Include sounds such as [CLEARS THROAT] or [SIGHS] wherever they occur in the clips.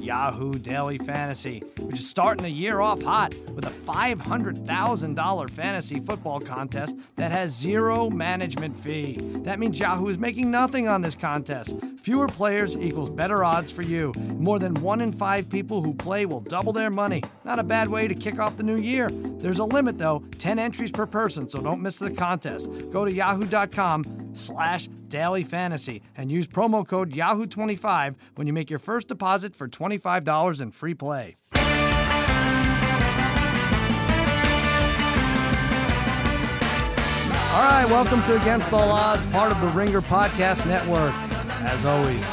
Yahoo Daily Fantasy, which is starting the year off hot with a $500,000 fantasy football contest that has zero management fee. That means Yahoo is making nothing on this contest. Fewer players equals better odds for you. More than one in five people who play will double their money. Not a bad way to kick off the new year. There's a limit though, 10 entries per person, so don't miss the contest. Go to yahoo.com slash daily fantasy and use promo code yahoo25 when you make your first deposit for $25 in free play. All right, welcome to Against All Odds, part of the Ringer Podcast Network. As always,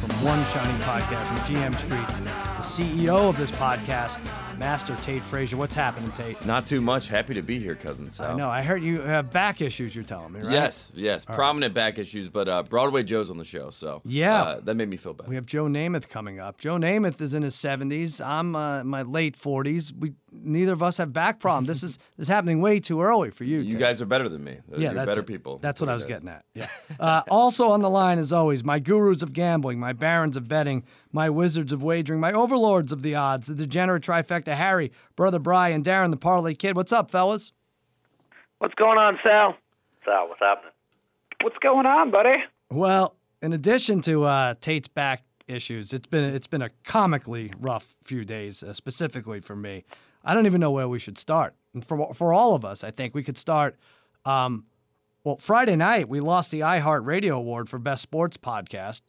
from One Shining Podcast from GM Street, the CEO of this podcast, Master Tate Frazier. What's happening, Tate? Not too much. Happy to be here, cousin Sal. I know. I heard you have back issues. You're telling me, right? Yes, yes. Prominent back issues, but uh, Broadway Joe's on the show, so Yeah. uh, that made me feel better. We have Joe Namath coming up. Joe Namath is in his 70s. I'm uh, in my late 40s. We neither of us have back problems. this is [LAUGHS] this is happening way too early for you. You Tate. guys are better than me. yeah, You're that's better it. people. That's what I was guys. getting at. Yeah. Uh, also on the line, as always, my gurus of gambling, my barons of betting, my wizards of wagering, my overlords of the odds, the degenerate trifecta, Harry, brother Brian, Darren, the parlay kid. What's up, fellas? What's going on, Sal? Sal, what's happening? What's going on, buddy? Well, in addition to uh, Tate's back issues, it's been it's been a comically rough few days, uh, specifically for me. I don't even know where we should start. And for for all of us, I think we could start. Um, well, Friday night we lost the iHeart Radio award for best sports podcast.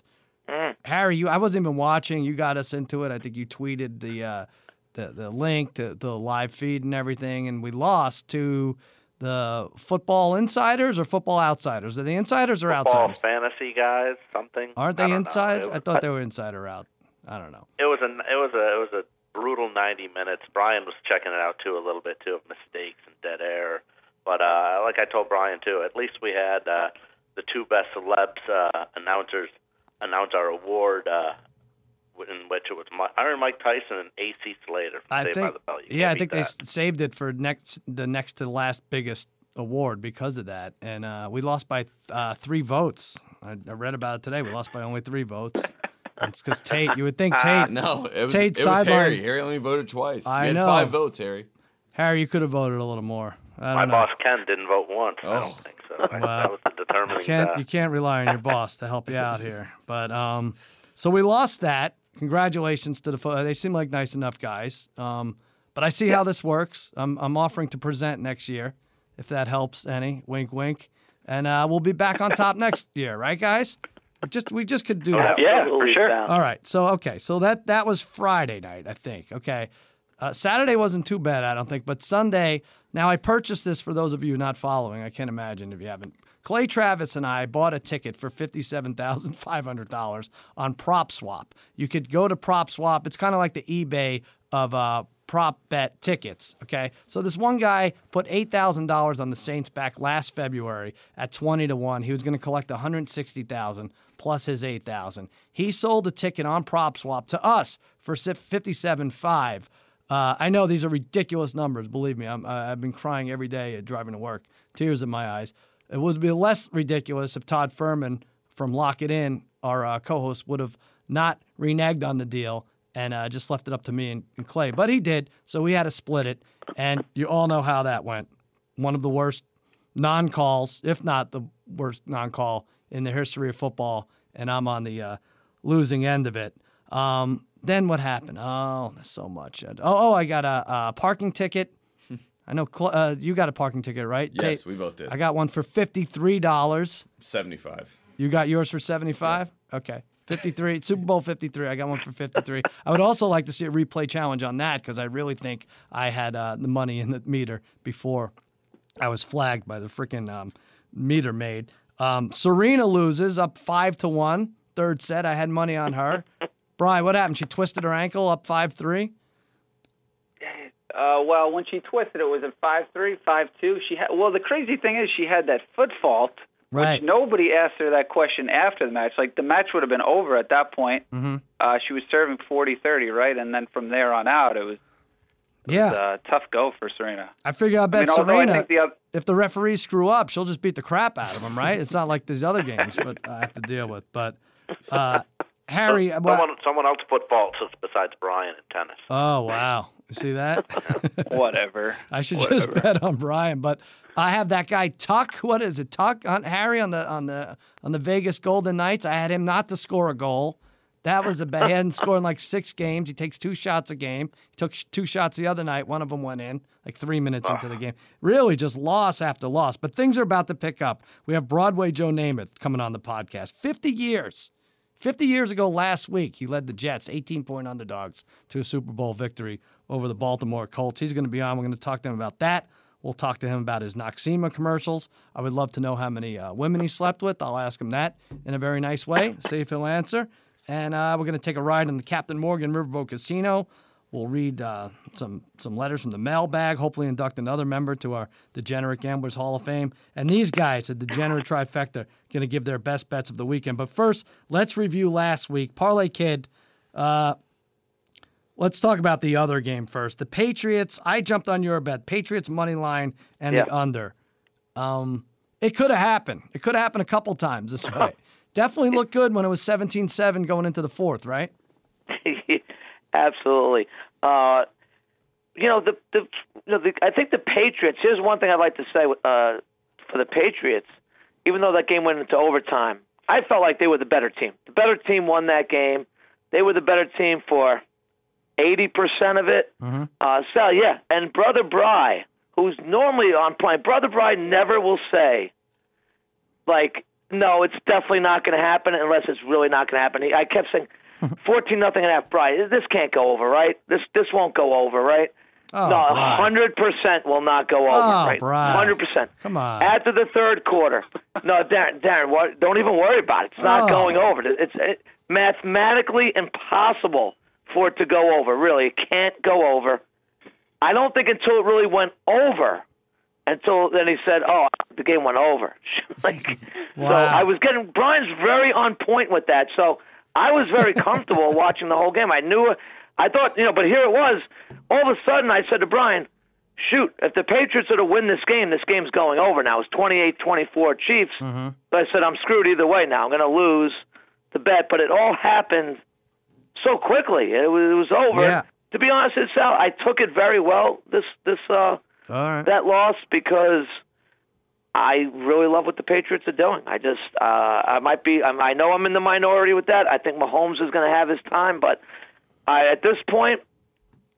Harry, you I wasn't even watching. You got us into it. I think you tweeted the uh, the the link to the live feed and everything, and we lost to the football insiders or football outsiders. Are they insiders or Football outsiders? fantasy guys, something. Aren't they inside? I thought they were inside or out. I don't know. it was a it was a it was a brutal 90 minutes. Brian was checking it out too a little bit too of mistakes and dead air. But uh, like I told Brian too, at least we had uh, the two best celebs uh, announcers announce our award. Uh, in which it was Mi- Iron Mike Tyson and AC Slater from I Saved think. by the Bell. You Yeah, I think beat they saved it for next the next to last biggest award because of that, and uh, we lost by uh, three votes. I, I read about it today. We lost by only three votes. It's because Tate. You would think Tate. No, it was, Tate it was sideline. Harry. Harry only voted twice. I you had know. five votes, Harry. Harry, you could have voted a little more. I don't My know. boss Ken didn't vote once. I Oh. Don't that was the determining. You can't you can't rely on your boss to help you out here. But um, so we lost that. Congratulations to the fo- they seem like nice enough guys. Um, but I see how this works. I'm I'm offering to present next year, if that helps any. Wink, wink. And uh, we'll be back on top next [LAUGHS] year, right, guys? We just we just could do that. Yeah, for sure. All right. So okay. So that that was Friday night, I think. Okay. Uh, Saturday wasn't too bad, I don't think, but Sunday. Now I purchased this for those of you not following. I can't imagine if you haven't. Clay Travis and I bought a ticket for fifty-seven thousand five hundred dollars on Prop Swap. You could go to Prop Swap. It's kind of like the eBay of uh, prop bet tickets. Okay, so this one guy put eight thousand dollars on the Saints back last February at twenty to one. He was going to collect one hundred sixty thousand plus his eight thousand. He sold a ticket on Prop Swap to us for fifty-seven five. Uh, I know these are ridiculous numbers. Believe me, I- I've been crying every day driving to work, tears in my eyes. It would be less ridiculous if Todd Fuhrman from Lock It In, our uh, co-host, would have not reneged on the deal and uh, just left it up to me and, and Clay. But he did, so we had to split it, and you all know how that went. One of the worst non-calls, if not the worst non-call in the history of football, and I'm on the uh, losing end of it. Um, then what happened? Oh, so much. Oh, oh, I got a, a parking ticket. [LAUGHS] I know Cl- uh, you got a parking ticket, right? Yes, we both did. I got one for fifty-three dollars. Seventy-five. You got yours for 75? Okay. 53, [LAUGHS] Super Bowl 53. I got one for 53. I would also like to see a replay challenge on that because I really think I had uh, the money in the meter before I was flagged by the freaking um, meter maid. Um, Serena loses up five to one. Third set, I had money on her. [LAUGHS] Brian, what happened? She twisted her ankle up five three. Uh, well, when she twisted, it was at five three, five two. She had. Well, the crazy thing is, she had that foot fault. Right. Which nobody asked her that question after the match. Like the match would have been over at that point. Mm-hmm. Uh, she was serving 40-30, right? And then from there on out, it was Yeah. uh, tough go for Serena. I figure I I bet mean, I Serena, think the other, if the referees screw up, she'll just beat the crap out of them, right? It's not like these other games, but I have to deal with. But uh, Harry, well, Someone, someone else put faults besides Brian in tennis. oh wow, you see that? [LAUGHS] whatever. I should just bet on Brian, but I have that guy Tuch. What is it, Tuch? On Harry on the on the on the Vegas Golden Knights. I had him not to score a goal. That was a bad. He hadn't scored in like six games. He takes two shots a game. He took sh- two shots the other night. One of them went in like three minutes into the ah. game. Really, just loss after loss. But things are about to pick up. We have Broadway Joe Namath coming on the podcast. Fifty years. 50 years ago last week, he led the Jets, 18 point underdogs, to a Super Bowl victory over the Baltimore Colts. He's going to be on. We're going to talk to him about that. We'll talk to him about his Noxzema commercials. I would love to know how many uh, women he slept with. I'll ask him that in a very nice way, see if he'll answer. And uh, we're going to take a ride in the Captain Morgan Riverboat Casino. We'll read uh, some some letters from the mailbag. Hopefully, induct another member to our Degenerate Gamblers Hall of Fame. And these guys, the Degenerate Trifecta, going to give their best bets of the weekend. But first, let's review last week. Parlay Kid. Uh, let's talk about the other game first. The Patriots. I jumped on your bet. Patriots money line and the under. Um, it could have happened. It could have happened a couple times this way. Definitely looked good when it was 17-7 going into the fourth, right? Absolutely. Uh, you know the the, you know, the I think the Patriots. Here's one thing I'd like to say uh, for the Patriots. Even though that game went into overtime, I felt like they were the better team. The better team won that game. They were the better team for eighty percent of it. Uh, so yeah, and Brother Bry, who's normally on point, Brother Bry never will say like, no, it's definitely not going to happen unless it's really not going to happen. I kept saying, [LAUGHS] fourteen nothing and a half, Brian. This can't go over, right? This this won't go over, right? Oh, no, hundred percent will not go over, Oh, right? Hundred percent. Come on. After the third quarter, [LAUGHS] no, Darren, Darren, what, don't even worry about it. It's not Oh. going over. It's it, mathematically impossible for it to go over. Really, it can't go over. I don't think until it really went over until then he said, "Oh, the game went over." [LAUGHS] like, so I was getting Brian's very on point with that. So I was very [LAUGHS] comfortable watching the whole game. I knew, I thought, you know, but here it was. All of a sudden, I said to Brian, "Shoot, if the Patriots are to win this game, this game's going over now. It's 28-24 Chiefs." Mm-hmm. So I said, "I'm screwed either way now. I'm going to lose the bet." But it all happened so quickly. It was, it was over. Yeah. To be honest, with Sal, I took it very well. This this uh, All right. that loss because I really love what the Patriots are doing. I just uh, I might be I know I'm in the minority with that. I think Mahomes is going to have his time, but I, at this point,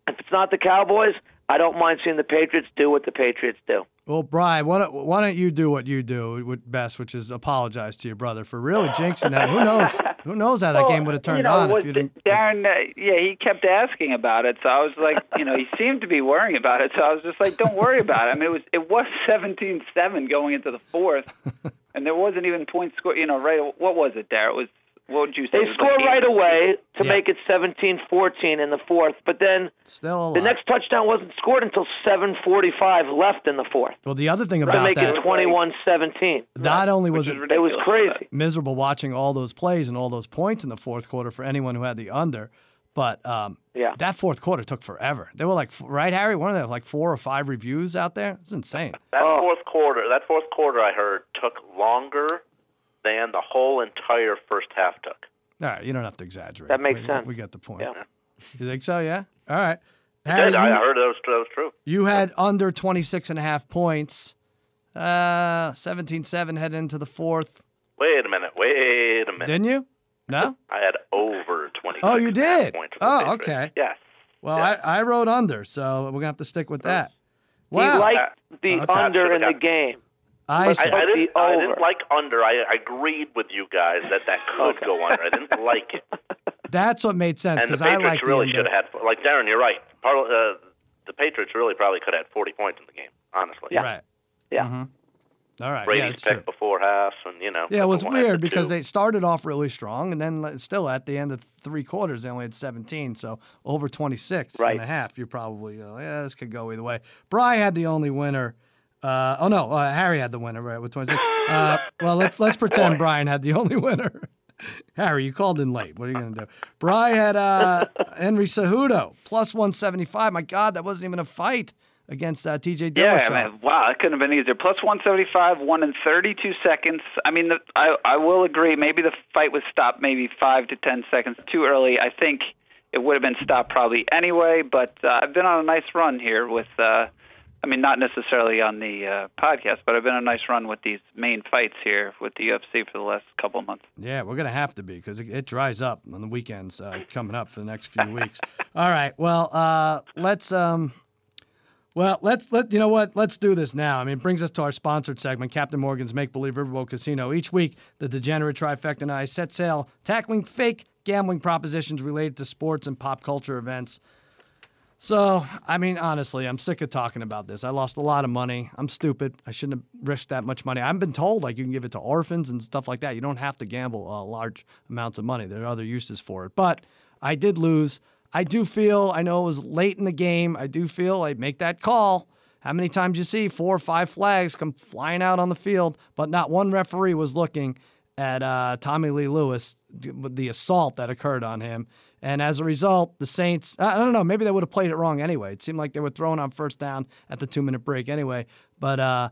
if it's not the Cowboys, I don't mind seeing the Patriots do what the Patriots do. Well, Brian, why don't, why don't you do what you do with best, which is apologize to your brother for really jinxing that. Who knows? Who knows how that Well, game would have turned you know, on if you didn't. Darren, uh, yeah, he kept asking about it, so I was like, you know, he [LAUGHS] seemed to be worrying about it, so I was just like, don't worry about it. I mean, it was it was seventeen seven going into the fourth, and there wasn't even point score. You know, right? What was it, Darren? It was what would you say? They It score like right away to Yeah. make it 17-14 in the fourth, but then Still the next touchdown wasn't scored until 7:45 left in the fourth. Well, the other thing about make that, it 21-17. not only was Which it is It was crazy. miserable watching all those plays and all those points in the fourth quarter for anyone who had the under, but um, Yeah. that fourth quarter took forever. They were like, right, Harry? One of them like four or five reviews out there. It's insane. That Oh. fourth quarter, that fourth quarter, I heard took longer than the whole entire first half took. All right, you don't have to exaggerate. That makes we, sense. We got the point. Yeah. You think so? Yeah. All right. I Harry. I you- I heard that was, that was true. You had under 26 and a half points. Uh, 17-7 heading into the fourth. Wait a minute. Wait a minute. Didn't you? No? [LAUGHS] I had over 20. Oh, you did? Points for the Oh, Patriots. okay. Yes. Well, Yeah. I, I wrote under, so we're going to have to stick with that. He Wow. liked the Okay. under in the game. I I. I, didn't, I didn't like under. I, I agreed with you guys that that could go under. I didn't [LAUGHS] like it. That's what made sense And the because I like the really under. should have had, like Darren, you're right. Part, uh, the Patriots really probably could have had 40 points in the game, honestly. Yeah. Right. Yeah. Mm-hmm. All right. Brady's yeah, that's pick true. before half, and you know. Yeah, it was weird because two. they started off really strong, and then still at the end of three quarters, they only had 17. So over 26 Right. and a half, you're probably, uh, yeah, this could go either way. Bry had the only winner. Uh, oh, no, uh, Harry had the winner, right, with 26. Uh, [GASPS] well, let's, let's pretend Brian had the [LAUGHS] only winner. Harry, you called in late. What are you going to do? Brian had uh, [LAUGHS] Henry Cejudo, plus 175. My God, that wasn't even a fight against uh, TJ Dillashaw. Yeah, man. Wow, that couldn't have been easier. Plus 175, one in 32 seconds. I mean, the, I I will agree. Maybe the fight was stopped maybe five to 10 seconds too early. I think it would have been stopped probably anyway. But uh, I've been on a nice run here with. I mean, not necessarily on the uh, podcast, but I've been a nice run with these main fights here with the UFC for the last couple of months. Yeah, we're gonna have to be because it, it dries up on the weekends uh, coming up for the next few weeks. [LAUGHS] All right, well, uh, let's um, well, let's let you know what. Let's do this now. I mean, it brings us to our sponsored segment, Captain Morgan's Make Believe Riverboat Casino. Each week, the degenerate trifecta and I set sail tackling fake gambling propositions related to sports and pop culture events. So, I mean, honestly, I'm sick of talking about this. I lost a lot of money. I'm stupid. I shouldn't have risked that much money. I've been told like you can give it to orphans and stuff like that. You don't have to gamble uh, large amounts of money. There are other uses for it. But I did lose. I do feel. I know it was late in the game. I do feel I make that call. How many times you see four or five flags come flying out on the field, but not one referee was looking at uh, Tommy Lee Lewis, with the assault that occurred on him. And as a result, the Saints, I don't know, maybe they would have played it wrong anyway. It seemed like they were throwing on first down at the two minute break anyway. But uh,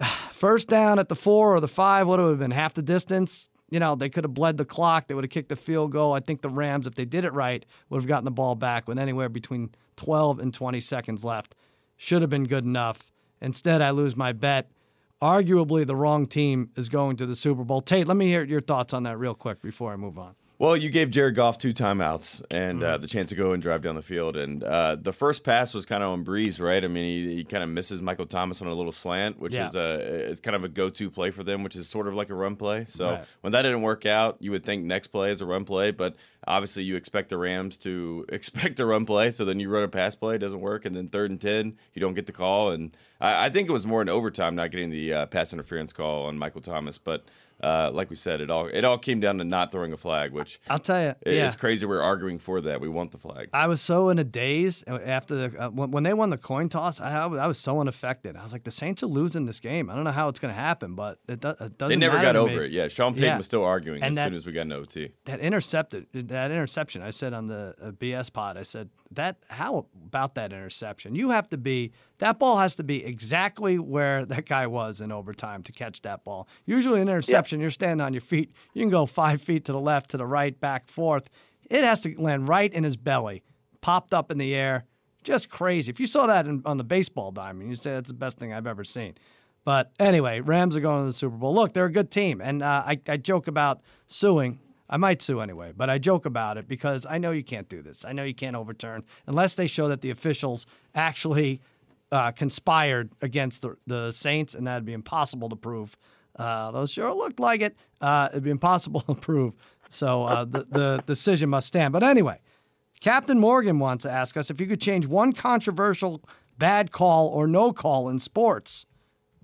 [SIGHS] first down at the four or the five would have been half the distance. You know, they could have bled the clock. They would have kicked the field goal. I think the Rams, if they did it right, would have gotten the ball back with anywhere between 12 and 20 seconds left. Should have been good enough. Instead, I lose my bet. Arguably, the wrong team is going to the Super Bowl. Tate, let me hear your thoughts on that real quick before I move on. Well, you gave Jared Goff two timeouts and Mm-hmm. uh, the chance to go and drive down the field. And uh, the first pass was kind of on Brees, right? I mean, he, he kind of misses Michael Thomas on a little slant, which Yeah. is a it's kind of a go-to play for them, which is sort of like a run play. So Right. when that didn't work out, you would think next play is a run play, but obviously you expect the Rams to [LAUGHS] expect a run play. So then you run a pass play, it doesn't work, and then third and ten, you don't get the call. And I, I think it was more in overtime not getting the uh, pass interference call on Michael Thomas, but. Uh, like we said, it all it all came down to not throwing a flag, which I'll tell you. it- yeah. It's crazy we're arguing for that. We want the flag. I was so in a daze after the uh, when, when they won the coin toss. I, I was so unaffected. I was like, the Saints are losing this game. I don't know how it's going to happen, but it, do, it doesn't. They never got over me. it. Yeah, Sean Payton Yeah. was still arguing And as that- soon as we got an OT. That intercepted that interception. I said on the uh, BS pod. I said that. How about that interception? You have to be. That ball has to be exactly where that guy was in overtime to catch that ball. Usually, an interception, you're standing on your feet. You can go five feet to the left, to the right, back, forth. It has to land right in his belly, popped up in the air. Just crazy. If you saw that in, on the baseball diamond, you'd say that's the best thing I've ever seen. But anyway, Rams are going to the Super Bowl. Look, they're a good team, and uh, I, I joke about suing. I might sue anyway, but I joke about it because I know you can't do this. I know you can't overturn unless they show that the officials actually uh, conspired against the, the Saints, and that'd be impossible to prove. Uh, those sure looked like it. Uh, it'd be impossible [LAUGHS] to prove. So uh, the, the decision must stand. But anyway, Captain Morgan wants to ask us if you could change one controversial bad call or no call in sports,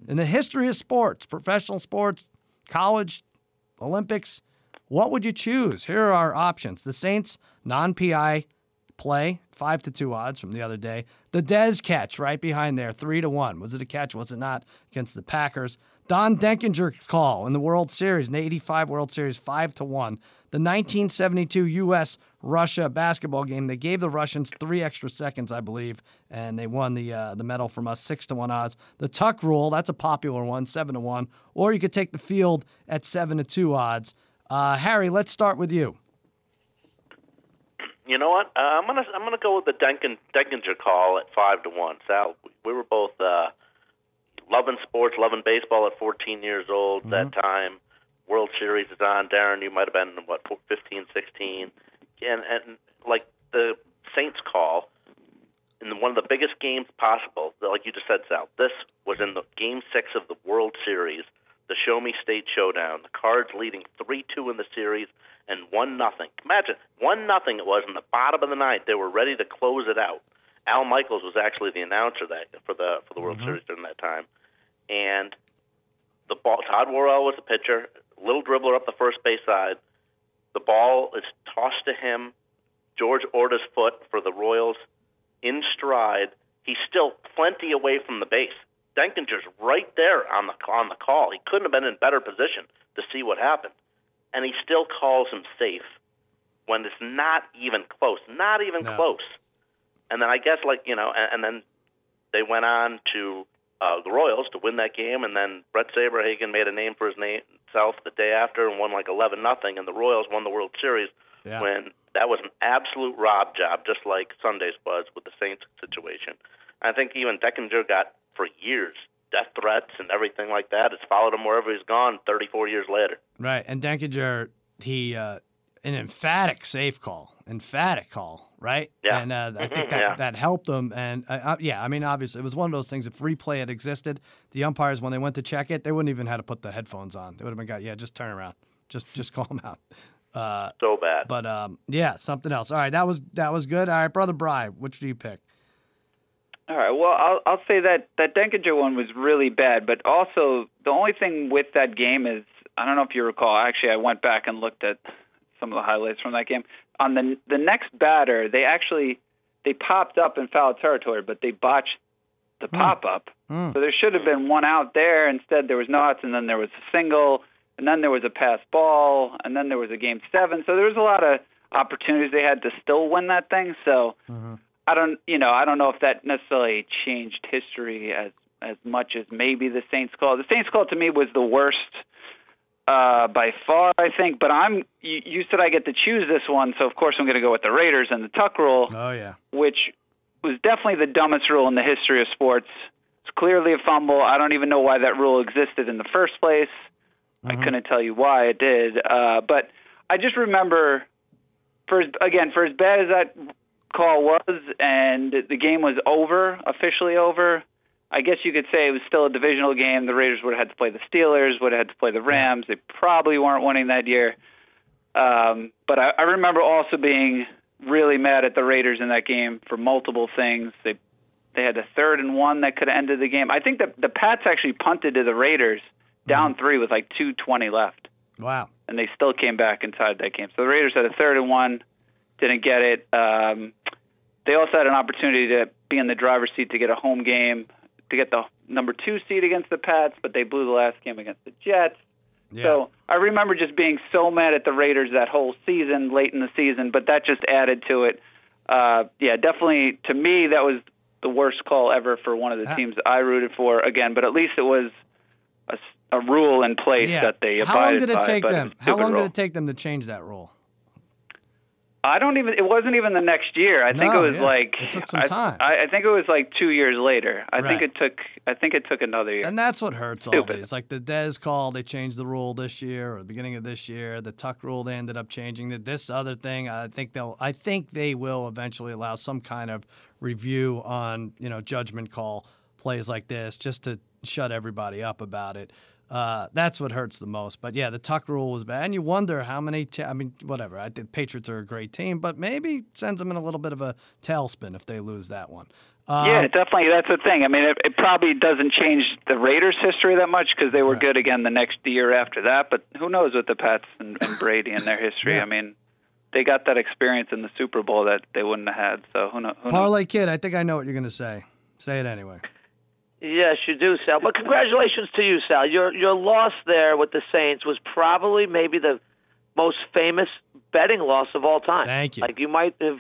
in the history of sports, professional sports, college, Olympics, what would you choose? Here are our options. The Saints non PI play, five to two odds from the other day. The Dez catch right behind there, three to one. Was it a catch? Was it not against the Packers? Don Denkinger call in the World Series, the 85 World Series, five to one. The 1972 U.S. Russia basketball game, they gave the Russians three extra seconds, I believe, and they won the uh, the medal from us, six to one odds. The Tuck rule, that's a popular one, seven to one. Or you could take the field at seven to two odds. Uh, Harry, let's start with you. You know what? Uh, I'm gonna I'm gonna go with the Denkin Denkinger call at five to one. Sal, we were both uh, loving sports, loving baseball at 14 years old. That time, World Series is on. Darren, you might have been what 15, 16, and and like the Saints call in one of the biggest games possible. Like you just said, Sal, this was in the Game Six of the World Series, the Show Me State Showdown. The Cards leading three two in the series and one nothing. Imagine one nothing it was in the bottom of the ninth. They were ready to close it out. Al Michaels was actually the announcer that for the for the World mm-hmm. Series during that time, and the ball. Todd Worrell was the pitcher, little dribbler up the first base side. The ball is tossed to him. George Orta's foot for the Royals in stride. He's still plenty away from the base. Denkinger's right there on the on the call. He couldn't have been in better position to see what happened, and he still calls him safe when it's not even close, not even No. close. And then I guess like you know, and, and then they went on to uh, the Royals to win that game, and then Bret Saberhagen made a name for his name himself the day after and won like eleven nothing, and the Royals won the World Series Yeah. when that was an absolute rob job, just like Sunday's was with the Saints situation. I think even Denkinger got for years death threats and everything like that. It's followed him wherever he's gone. Thirty-four years later. Right, and Denkinger, he uh, an emphatic safe call, emphatic call, right? Yeah. and uh, I [LAUGHS] think that yeah. that helped them. And uh, uh, yeah, I mean, obviously, it was one of those things. If replay had existed, the umpires when they went to check it, they wouldn't even had to put the headphones on. They would have been got, yeah, just turn around, just just [LAUGHS] call him out. Uh, So bad. but um, yeah, something else. All right, that was that was good. All right, brother Bry, which do you pick? All right. Well, I'll I'll say that that Denkinger one was really bad, but also the only thing with that game is I don't know if you recall. Actually, I went back and looked at some of the highlights from that game. On the the next batter, they actually they popped up in foul territory, but they botched the pop up. Hmm. So there should have been one out there. Instead, there was not, and then there was a single, and then there was a pass ball, and then there was a game seven. So there was a lot of opportunities they had to still win that thing. So. I don't, you know, I don't know if that necessarily changed history as as much as maybe the Saints call. The Saints call to me was the worst uh, by far, I think. But I'm, you, you said I get to choose this one, so of course I'm going to go with the Raiders and the Tuck rule, Oh yeah, which was definitely the dumbest rule in the history of sports. It's clearly a fumble. I don't even know why that rule existed in the first place. I couldn't tell you why it did, uh, but I just remember, for as, again, for as bad as that call was, and the game was over, officially over. I guess you could say it was still a divisional game. The Raiders would have had to play the Steelers, would have had to play the Rams. They probably weren't winning that year. Um, but I, I remember also being really mad at the Raiders in that game for multiple things. They they had a third and one that could have ended the game. I think that the Pats actually punted to the Raiders down three with like two twenty left wow. and they still came back and tied that game. So the Raiders had a third and one, didn't get it. Um, they also had an opportunity to be in the driver's seat to get a home game, to get the number two seed against the Pats, but they blew the last game against the Jets. Yeah. So I remember just being so mad at the Raiders that whole season, late in the season, but that just added to it. Uh, yeah, definitely to me that was the worst call ever for one of the Ah. teams I rooted for. Again, but at least it was a rule in place yeah. that they How long did it by, take them? How long rule. did it take them to change that rule? I don't even. It wasn't even the next year. I think No, it was yeah. like. It took some I, time. I, I think it was like two years later. I Right. think it took. I think it took another year. And that's what hurts all Stupid. these. Like the Dez call, they changed the rule this year or the beginning of this year. The Tuck rule, they ended up changing. This other thing, I think they'll. I think they will eventually allow some kind of review on you know judgment call plays like this, just to shut everybody up about it. Uh, that's what hurts the most. But yeah, the Tuck rule was bad, and you wonder how many. I mean, whatever. I think Patriots are a great team, but maybe sends them in a little bit of a tailspin if they lose that one. Um, yeah, definitely. That's the thing. I mean, it, it probably doesn't change the Raiders' history that much because they were Right. good again the next year after that. But who knows with the Pats and, and Brady and their history? Yeah. I mean, they got that experience in the Super Bowl that they wouldn't have had. So who, know, who knows? Parlay Kid, I think I know what you're going to say. Say it anyway. Yes, you do, Sal. But congratulations to you, Sal. Your your loss there with the Saints was probably maybe the most famous betting loss of all time. Thank you. Like you might have.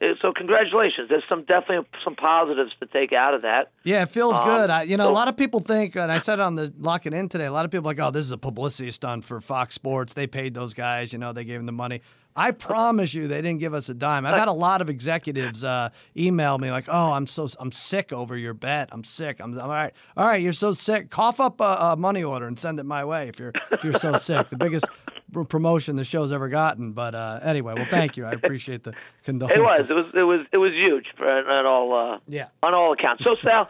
eh, So congratulations. There's some definitely some positives to take out of that. Yeah, it feels Um, good. I, you know, a lot of people think, and I said it on the Lock It In today, a lot of people are like, oh, this is a publicity stunt for Fox Sports. They paid those guys, you know, they gave them the money. I promise you, they didn't give us a dime. I've had a lot of executives uh, email me like, "Oh, I'm so I'm sick over your bet. I'm sick. I'm, I'm all right. All right, you're so sick. Cough up a, a money order and send it my way if you're if you're so [LAUGHS] sick. The biggest promotion the show's ever gotten. But uh, anyway, well, thank you. I appreciate the condolences. It was. It was. It was. It was huge for, on all. Uh, Yeah. On all accounts. So Sal,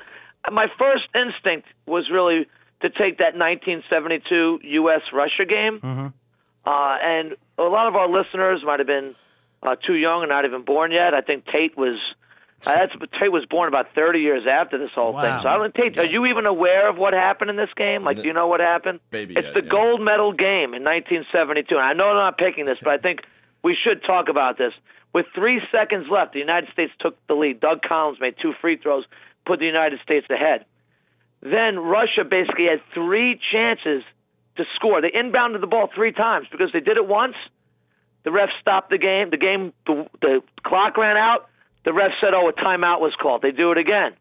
my first instinct was really to take that 1972 U.S. Russia game, Mm-hmm. uh, and a lot of our listeners might have been uh, too young and not even born yet. I think Tate was Uh, that's Tate was born about 30 years after this whole thing. Wow. So I don't Tate. Are you even aware of what happened in this game? Like, do you know what happened? Maybe It's yet, the yeah. gold medal game in 1972. And I know I'm not picking this, but I think we should talk about this. With three seconds left, the United States took the lead. Doug Collins made two free throws, put the United States ahead. Then Russia basically had three chances to score. They inbounded the ball three times because they did it once. The ref stopped the game. The game, the, the clock ran out. The ref said, "Oh, a timeout was called." They do it again.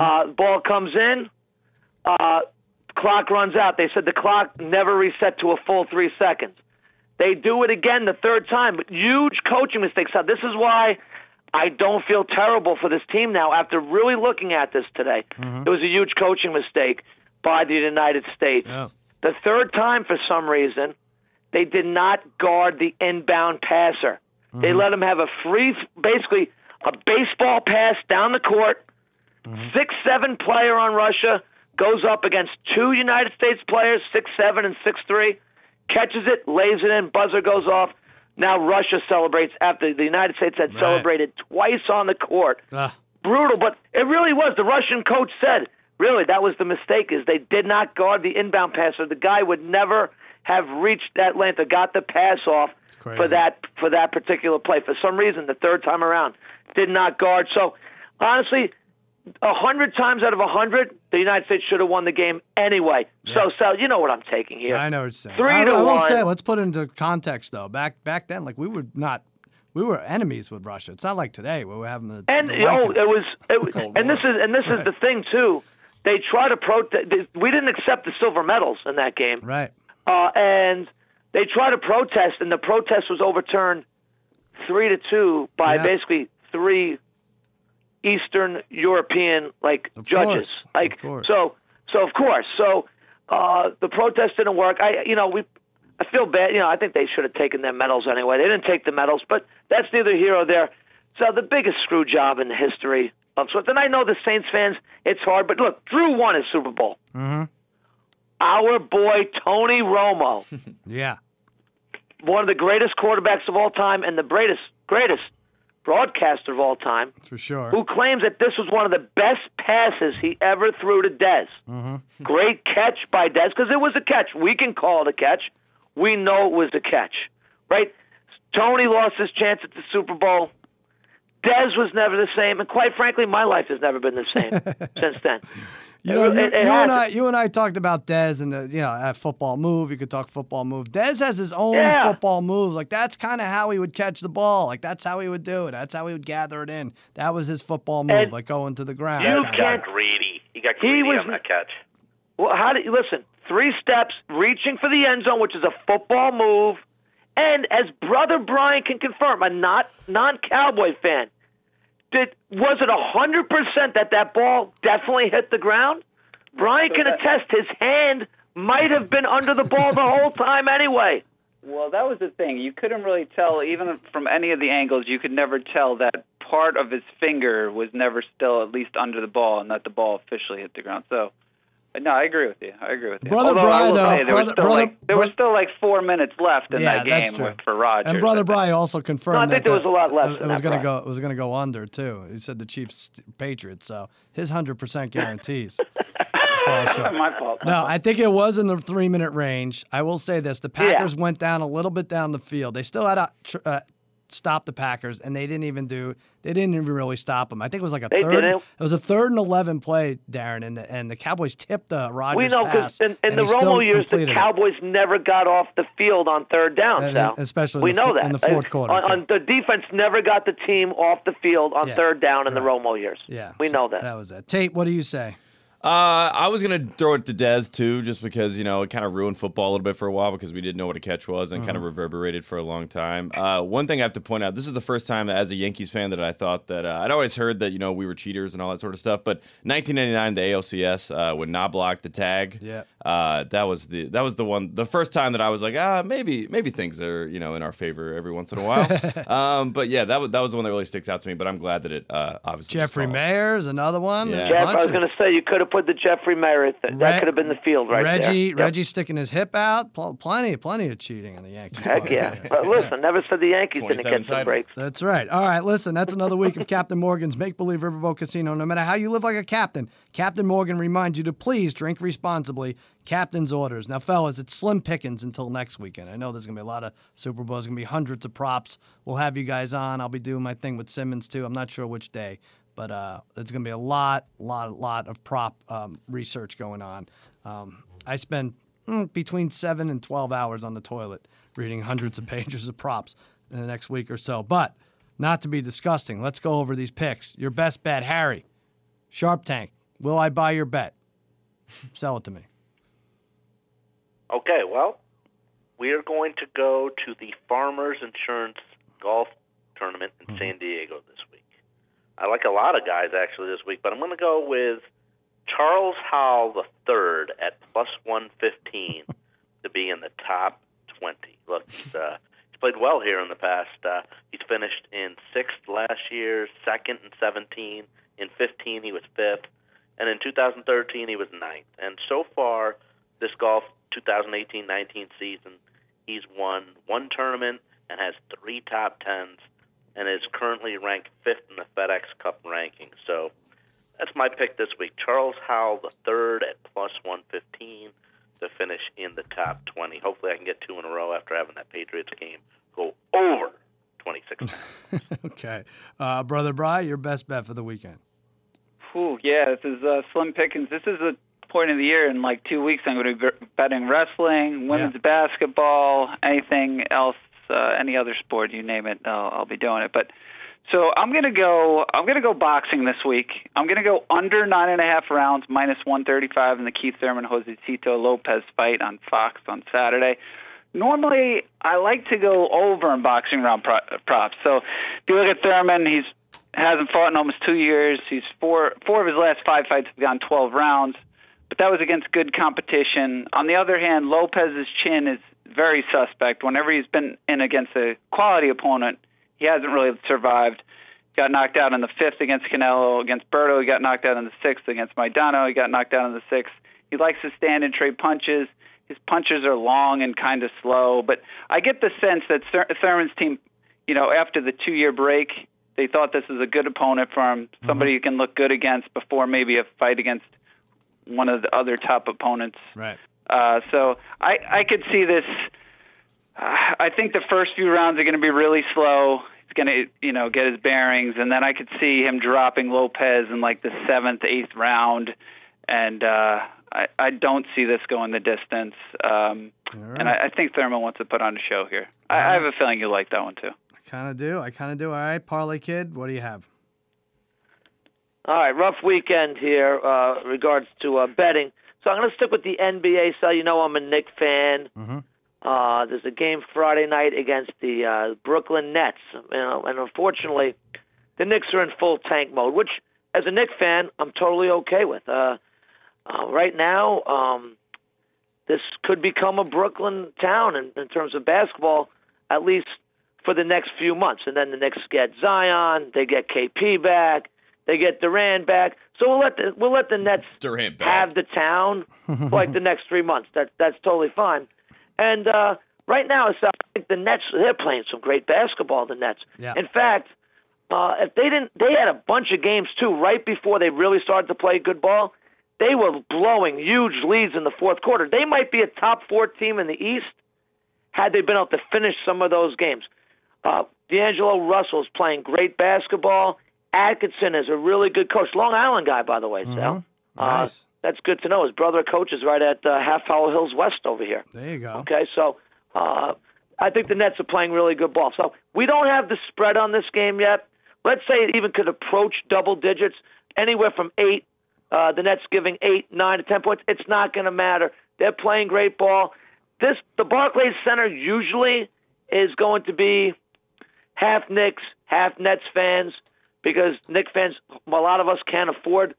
Uh, ball comes in. Uh, clock runs out. They said the clock never reset to a full three seconds. They do it again the third time, but huge coaching mistakes. Now, this is why I don't feel terrible for this team now after really looking at this today. It was a huge coaching mistake by the United States. Yeah. The third time, for some reason, they did not guard the inbound passer. They mm-hmm. let him have a free, basically a baseball pass down the court. Mm-hmm. Six seven player on Russia goes up against two United States players, six seven and six three, catches it, lays it in, buzzer goes off. Now Russia celebrates after the United States had Right. celebrated twice on the court Ugh. brutal, but it really was. The Russian coach said, really, that was the mistake is they did not guard the inbound passer. The guy would never have reached that length or got the pass off for that for that particular play. For some reason, the third time around, did not guard. So honestly, a hundred times out of a hundred, the United States should have won the game anyway. So, Sal, you know what I'm taking here. I know what you're saying. Three I, to I will one. say, let's put it into context though. Back back then, like we were not, we were enemies with Russia. It's not like today where we're having the. And the oh, Viking- it was, it [LAUGHS] was and this is and this is the thing too. They try to protest. We didn't accept the silver medals in that game, right. uh, and they tried to protest, and the protest was overturned three to two by Yeah. basically three Eastern European like Of judges. course, of Like course. so, so of course, so uh, the protest didn't work. I, you know, we. I feel bad. You know, I think they should have taken their medals anyway. They didn't take the medals, but that's neither here or there. So the biggest screw job in history of sports. And I know the Saints fans, it's hard, but look, Drew won his Super Bowl. Mm-hmm. Our boy Tony Romo [LAUGHS] Yeah. one of the greatest quarterbacks of all time and the greatest greatest broadcaster of all time, For sure. who claims that this was one of the best passes he ever threw to Dez. Great catch by Dez because it was a catch. We can call it a catch. We know it was a catch, right? Tony lost his chance at the Super Bowl. Dez was never the same, and quite frankly, my life has never been the same [LAUGHS] since then. You know, It- you, it- it you and. I, you and I talked about Dez and the, you know, a football move. You could talk football move. Dez has his own Yeah. football move. Like that's kind of how he would catch the ball. Like that's how he would do it. That's how he would gather it in. That was his football move, And like going to the ground. you kinda. He can't- got greedy. He got He greedy was- on that catch. Well, how do you listen? Three steps, reaching for the end zone, which is a football move, and as brother Brian can confirm, a not non-Cowboy fan, did was it a hundred percent that that ball definitely hit the ground? Brian can attest his hand might have been under the ball the whole time anyway. Well, that was the thing. You couldn't really tell, even from any of the angles, you could never tell that part of his finger was never still at least under the ball and that the ball officially hit the ground. So, no, I agree with you. I agree with you. Brother Although, I though, there brother- was still brother- like there was still like four minutes left in yeah, that game with, for Rodgers. And brother Bry also confirmed No, I think that there was a lot left It was going to go. It was going to go under too. He said the Chiefs Patriots. So his hundred percent guarantees. [LAUGHS] my fault. No, I think it was in the three minute range. I will say this: the Packers went down a little bit down the field. They still had a, tr- uh, stop the Packers, and they didn't even do. They didn't even really stop them. I think it was like a They 3rd didn't. It was a third and eleven play, Darren, and the, and the Cowboys tipped the Rodgers We know because in, in the Romo years, the completed it. Cowboys never got off the field on third down. And- Sal. especially we know that in the fourth quarter, On, on- the defense never got the team off the field on Yeah, third down in the. Romo years. Yeah, we so know that. That was it. Tate, what do you say? Uh, I was gonna throw it to Dez too, just because you know it kind of ruined football a little bit for a while because we didn't know what a catch was and kind of reverberated for a long time. Uh, one thing I have to point out: this is the first time as a Yankees fan that I thought that uh, I'd always heard that you know we were cheaters and all that sort of stuff. But 1999, the ALCS uh, when Knoblauch the tag, Yeah. Uh, that was the that was the one the first time that I was like ah maybe maybe things are you know in our favor every once in a while. [LAUGHS] um, but yeah, that was that was the one that really sticks out to me. But I'm glad that it uh, obviously Jeffrey Maier is another one. Yeah. Jeff, I was going to say you could have put the Jeffrey Maier. Th- Re- that could have been the field right Reggie, there. Yep. Reggie sticking his hip out. Pl- plenty, plenty of cheating in the Yankees. Heck yeah. But listen, never said the Yankees didn't 27 get some breaks. That's right. All right, listen, that's another week of Captain Morgan's Make Believe Riverboat Casino. No matter how you live like a captain, Captain Morgan reminds you to please drink responsibly. Captain's orders. Now, fellas, it's slim pickings until next weekend. I know there's going to be a lot of Super Bowls, going to be hundreds of props. We'll have you guys on. I'll be doing my thing with Simmons, too. I'm not sure which day, but uh, going to be a lot, lot, lot of prop um, research going on. Um, I spend mm, between seven and 12 hours on the toilet reading hundreds of [LAUGHS] pages of props in the next week or so. But not to be disgusting, let's go over these picks. Your best bet, Harry. Sharp Tank. Will I buy your bet? [LAUGHS] Sell it to me. Okay, well, we are going to go to the Farmers Insurance Golf Tournament in San Diego this week. I like a lot of guys actually this week, but I'm going to go with Charles Howell III at plus 115 [LAUGHS] to be in the top 20. Look, he's, uh, he's played well here in the past. Uh, he's finished in sixth last year, second in 17. In 15, he was fifth. And in 2013, he was ninth. And so far, this golf 2018-19 season, he's won one tournament and has three top tens, and is currently ranked fifth in the FedEx Cup ranking. So that's my pick this week. Charles Howell the third at plus 115 to finish in the top 20. Hopefully, I can get two in a row after having that Patriots game go over 26. [LAUGHS] okay. Uh, Brother Bry, your best bet for the weekend. Ooh, yeah, this is uh, slim pickings. This is a point of the year in like two weeks. I'm going to be betting wrestling, women's Yeah. basketball, anything else, uh, any other sport, you name it. I'll, I'll be doing it. But so I'm going to go. I'm going to go boxing this week. I'm going to go under nine and a half rounds, minus 135 in the Keith Thurman Josesito Lopez fight on Fox on Saturday. Normally, I like to go over in boxing round pro- props. So if you look at Thurman, he's hasn't fought in almost two years. He's four four of his last five fights have gone 12 rounds, but that was against good competition. On the other hand, Lopez's chin is very suspect. Whenever he's been in against a quality opponent, he hasn't really survived. Got knocked out in the fifth against Canelo. Against Berto, he got knocked out in the sixth. Against Maidana, he got knocked out in the sixth. He likes to stand and trade punches. His punches are long and kind of slow, but I get the sense that Thurman's team, you know, after the two-year break, they thought this was a good opponent for him, somebody you can look good against before maybe a fight against one of the other top opponents. Right. Uh, so I I could see this. Uh, I think the first few rounds are going to be really slow. He's going to you know get his bearings, and then I could see him dropping Lopez in like the seventh, eighth round, and uh, I I don't see this going the distance. Um, And I, I think Thurman wants to put on a show here. I, I have a feeling you like that one too. I kind of do. I kind of do. All right, Parlay Kid, what do you have? All right, rough weekend here uh, regards to uh, betting. So I'm going to stick with the NBA. So you know I'm a Knick fan. Uh, there's a game Friday night against the uh, Brooklyn Nets, you know, and unfortunately, the Knicks are in full tank mode, which, as a Knicks fan, I'm totally okay with. Uh, uh, right now, um, this could become a Brooklyn town in, in terms of basketball, at least for the next few months. And then the Knicks get Zion, they get KP back, they get Durant back. So we'll let the we'll let the Nets Durant back. have the town [LAUGHS] for like the next three months. That that's totally fine. And uh, right now, it's, I think the Nets they're playing some great basketball. The Nets. Yeah. In fact, uh, if they didn't, they had a bunch of games too right before they really started to play good ball. They were blowing huge leads in the fourth quarter. They might be a top four team in the East had they been able to finish some of those games. Uh, D'Angelo Russell is playing great basketball. Atkinson is a really good coach. Long Island guy, by the way, Sal. Nice. Uh, that's good to know. His brother coaches right at uh, Half Hollow Hills West over here. There you go. Okay, so uh, I think the Nets are playing really good ball. So we don't have the spread on this game yet. Let's say it even could approach double digits, anywhere from eight. Uh, the Nets giving eight, nine to ten points. It's not going to matter. They're playing great ball. This the Barclays Center usually is going to be half Knicks, half Nets fans because Knicks fans, a lot of us can't afford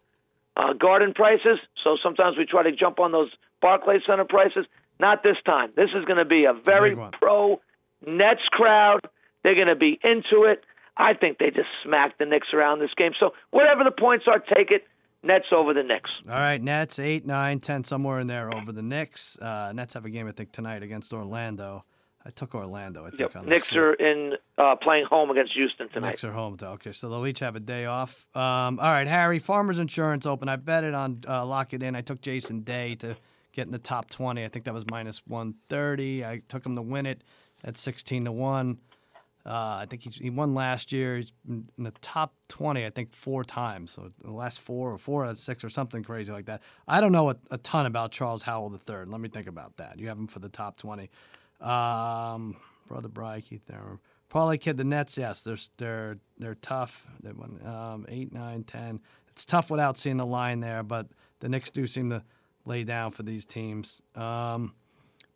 uh, Garden prices. So sometimes we try to jump on those Barclays Center prices. Not this time. This is going to be a very pro Nets crowd. They're going to be into it. I think they just smacked the Knicks around this game. So whatever the points are, take it. Nets over the Knicks. All right, Nets eight, nine, ten, somewhere in there over the Knicks. Uh, Nets have a game I think tonight against Orlando. I took Orlando. I think Yep. on the Knicks are in uh, playing home against Houston tonight. Knicks are home. To, okay, so they'll each have a day off. Um, all right, Harry, Farmers Insurance Open. I bet it on uh, Lock It In. I took Jason Day to get in the top 20. I think that was minus 130. I took him to win it at 16 to 1. Uh, I think he's, he won last year. He's in the top 20, I think, four times. So the last four or four out of six or something crazy like that. I don't know a, a ton about Charles Howell III. Let me think about that. You have him for the top 20. Um, Brother Bry, Keith Thurman. Parlay Kid, the Nets, yes, they're they're they're tough. They won um, eight, nine, ten. It's tough without seeing the line there, but the Knicks do seem to lay down for these teams. Um,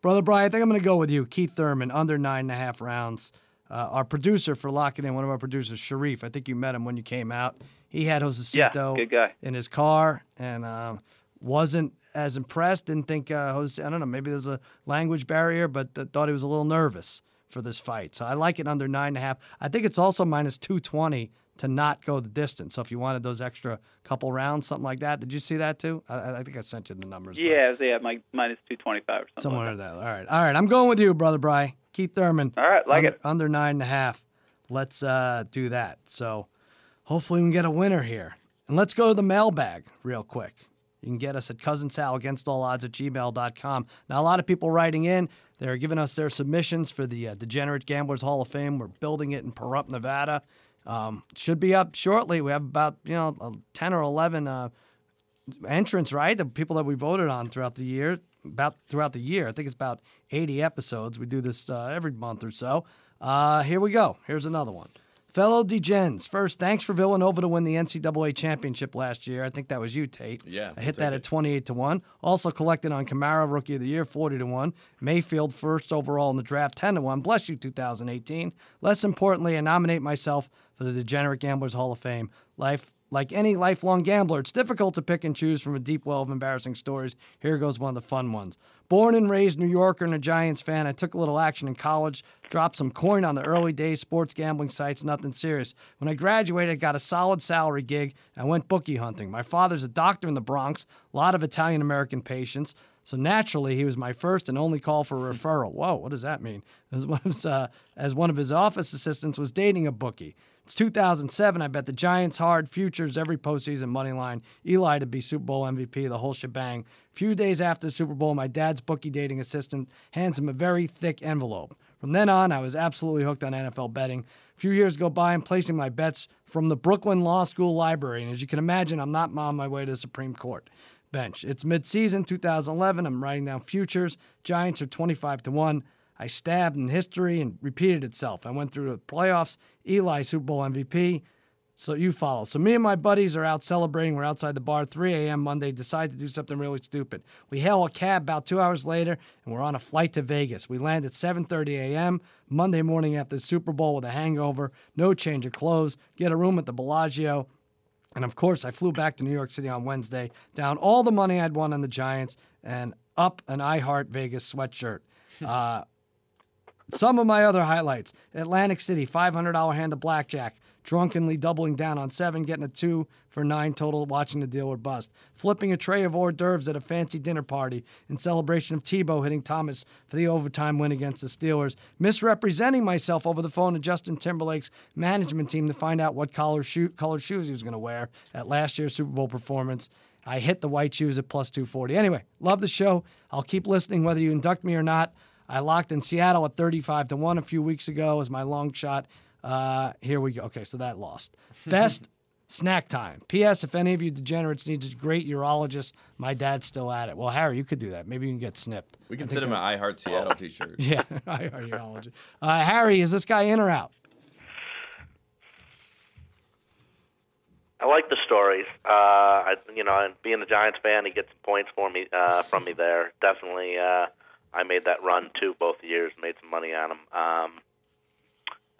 Brother Brian, I think I'm going to go with you. Keith Thurman, under nine and a half rounds. Uh, our producer for locking in, one of our producers, Sharif. I think you met him when you came out. He had Josesito Yeah, good guy. in his car and um, wasn't as impressed. Didn't think uh, Jose. I don't know. Maybe there's a language barrier, but th- thought he was a little nervous for this fight. So I like it under nine and a half. I think it's also minus two twenty to not go the distance. So if you wanted those extra couple rounds, something like that, did you see that too? I, I think I sent you the numbers. Yeah, yeah, my minus two twenty five or something. Somewhere like in that. All right. All right. I'm going with you, brother Bry. Keith Thurman. All right, like under, it. Under nine and a half. Let's uh, do that. So hopefully we can get a winner here. And let's go to the mailbag real quick. You can get us at cousin Sal against all odds at gmail.com. Now, a lot of people writing in, they're giving us their submissions for the uh, Degenerate Gamblers Hall of Fame. We're building it in Pahrump, Nevada. Um, should be up shortly. We have about, you know, uh, 10 or 11 uh, entrants, right? The people that we voted on throughout the year, about throughout the year. I think it's about 80 episodes. We do this uh, every month or so. Uh, here we go. Here's another one. Fellow Degens, first, thanks for Villanova to win the NCAA championship last year. I think that was you, Tate. Yeah, I hit that take at 28 to 1. Also collected on Kamara, Rookie of the Year, 40 to 1. Mayfield, first overall in the draft, 10 to 1. Bless you, 2018. Less importantly, I nominate myself for the Degenerate Gamblers Hall of Fame. Life. Like any lifelong gambler, it's difficult to pick and choose from a deep well of embarrassing stories. Here goes one of the fun ones. Born and raised New Yorker and a Giants fan, I took a little action in college, dropped some coin on the early days sports gambling sites, nothing serious. When I graduated, I got a solid salary gig and went bookie hunting. My father's a doctor in the Bronx, a lot of Italian American patients. So naturally, he was my first and only call for a referral. Whoa, what does that mean? As one of his, uh, as one of his office assistants was dating a bookie. It's 2007. I bet the Giants hard futures every postseason money line. Eli to be Super Bowl MVP, the whole shebang. A few days after the Super Bowl, my dad's bookie dating assistant hands him a very thick envelope. From then on, I was absolutely hooked on NFL betting. A few years go by, I'm placing my bets from the Brooklyn Law School Library, and as you can imagine, I'm not on my way to the Supreme Court bench. It's midseason 2011. I'm writing down futures. Giants are 25 to 1. I stabbed in history and repeated itself. I went through the playoffs, Eli Super Bowl MVP. So you follow. So me and my buddies are out celebrating. We're outside the bar 3 a.m. Monday. Decide to do something really stupid. We hail a cab about two hours later, and we're on a flight to Vegas. We land at 7:30 a.m. Monday morning after the Super Bowl with a hangover, no change of clothes. Get a room at the Bellagio. And of course, I flew back to New York City on Wednesday, down all the money I'd won on the Giants, and up an I Heart Vegas sweatshirt. [LAUGHS] Uh, some of my other highlights Atlantic City, $500 hand of blackjack, drunkenly doubling down on seven, getting a two for nine total, watching the deal or bust. Flipping a tray of hors d'oeuvres at a fancy dinner party in celebration of Tebow hitting Thomas for the overtime win against the Steelers. Misrepresenting myself over the phone to Justin Timberlake's management team to find out what color, shoe, color shoes he was going to wear at last year's Super Bowl performance. I hit the white shoes at plus 240. Anyway, love the show. I'll keep listening whether you induct me or not. I locked in Seattle at 35 to 1 a few weeks ago as my long shot. Uh, here we go. Okay, so that lost. [LAUGHS] Best snack time. P.S. If any of you degenerates needs a great urologist, my dad's still at it. Well, Harry, you could do that. Maybe you can get snipped. We can send him an I Heart Seattle T-shirt. [LAUGHS] Yeah, I Heart urologist. Uh, Harry, is this guy in or out? I like the stories. Uh, I, you know, being a Giants fan, he gets points for me uh, from me there. Definitely, uh, I made that run too both years. Made some money on him. Um,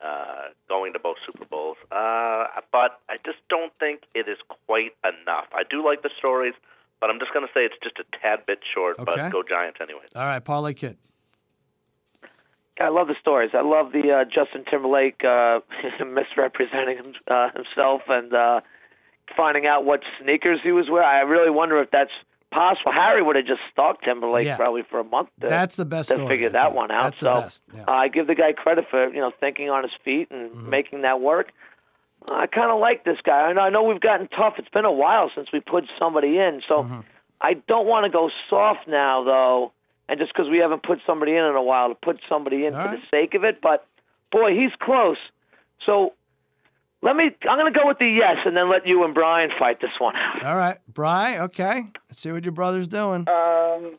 uh, going to both Super Bowls. Uh, but I just don't think it is quite enough. I do like the stories, but I'm just going to say it's just a tad bit short. Okay. But go Giants anyways. All right, parlay kid. I love the stories. I love the uh, Justin Timberlake uh, [LAUGHS] misrepresenting him, uh, himself and uh, finding out what sneakers he was wearing. I really wonder if that's possible. Harry would have just stalked Timberlake Yeah. probably for a month to, That's the best to story figure that one out. That's the so best, yeah. uh, I give the guy credit for you know thinking on his feet and Mm-hmm. making that work. I kind of like this guy. I know, I know we've gotten tough. It's been a while since we put somebody in, so Mm-hmm. I don't want to go soft now, though. And just because we haven't put somebody in in a while, to put somebody in All for right. the sake of it. But boy, he's close. So let me. I'm going to go with the yes, and then let you and Brian fight this one out. All right, Brian. Okay, let's see what your brother's doing. Um,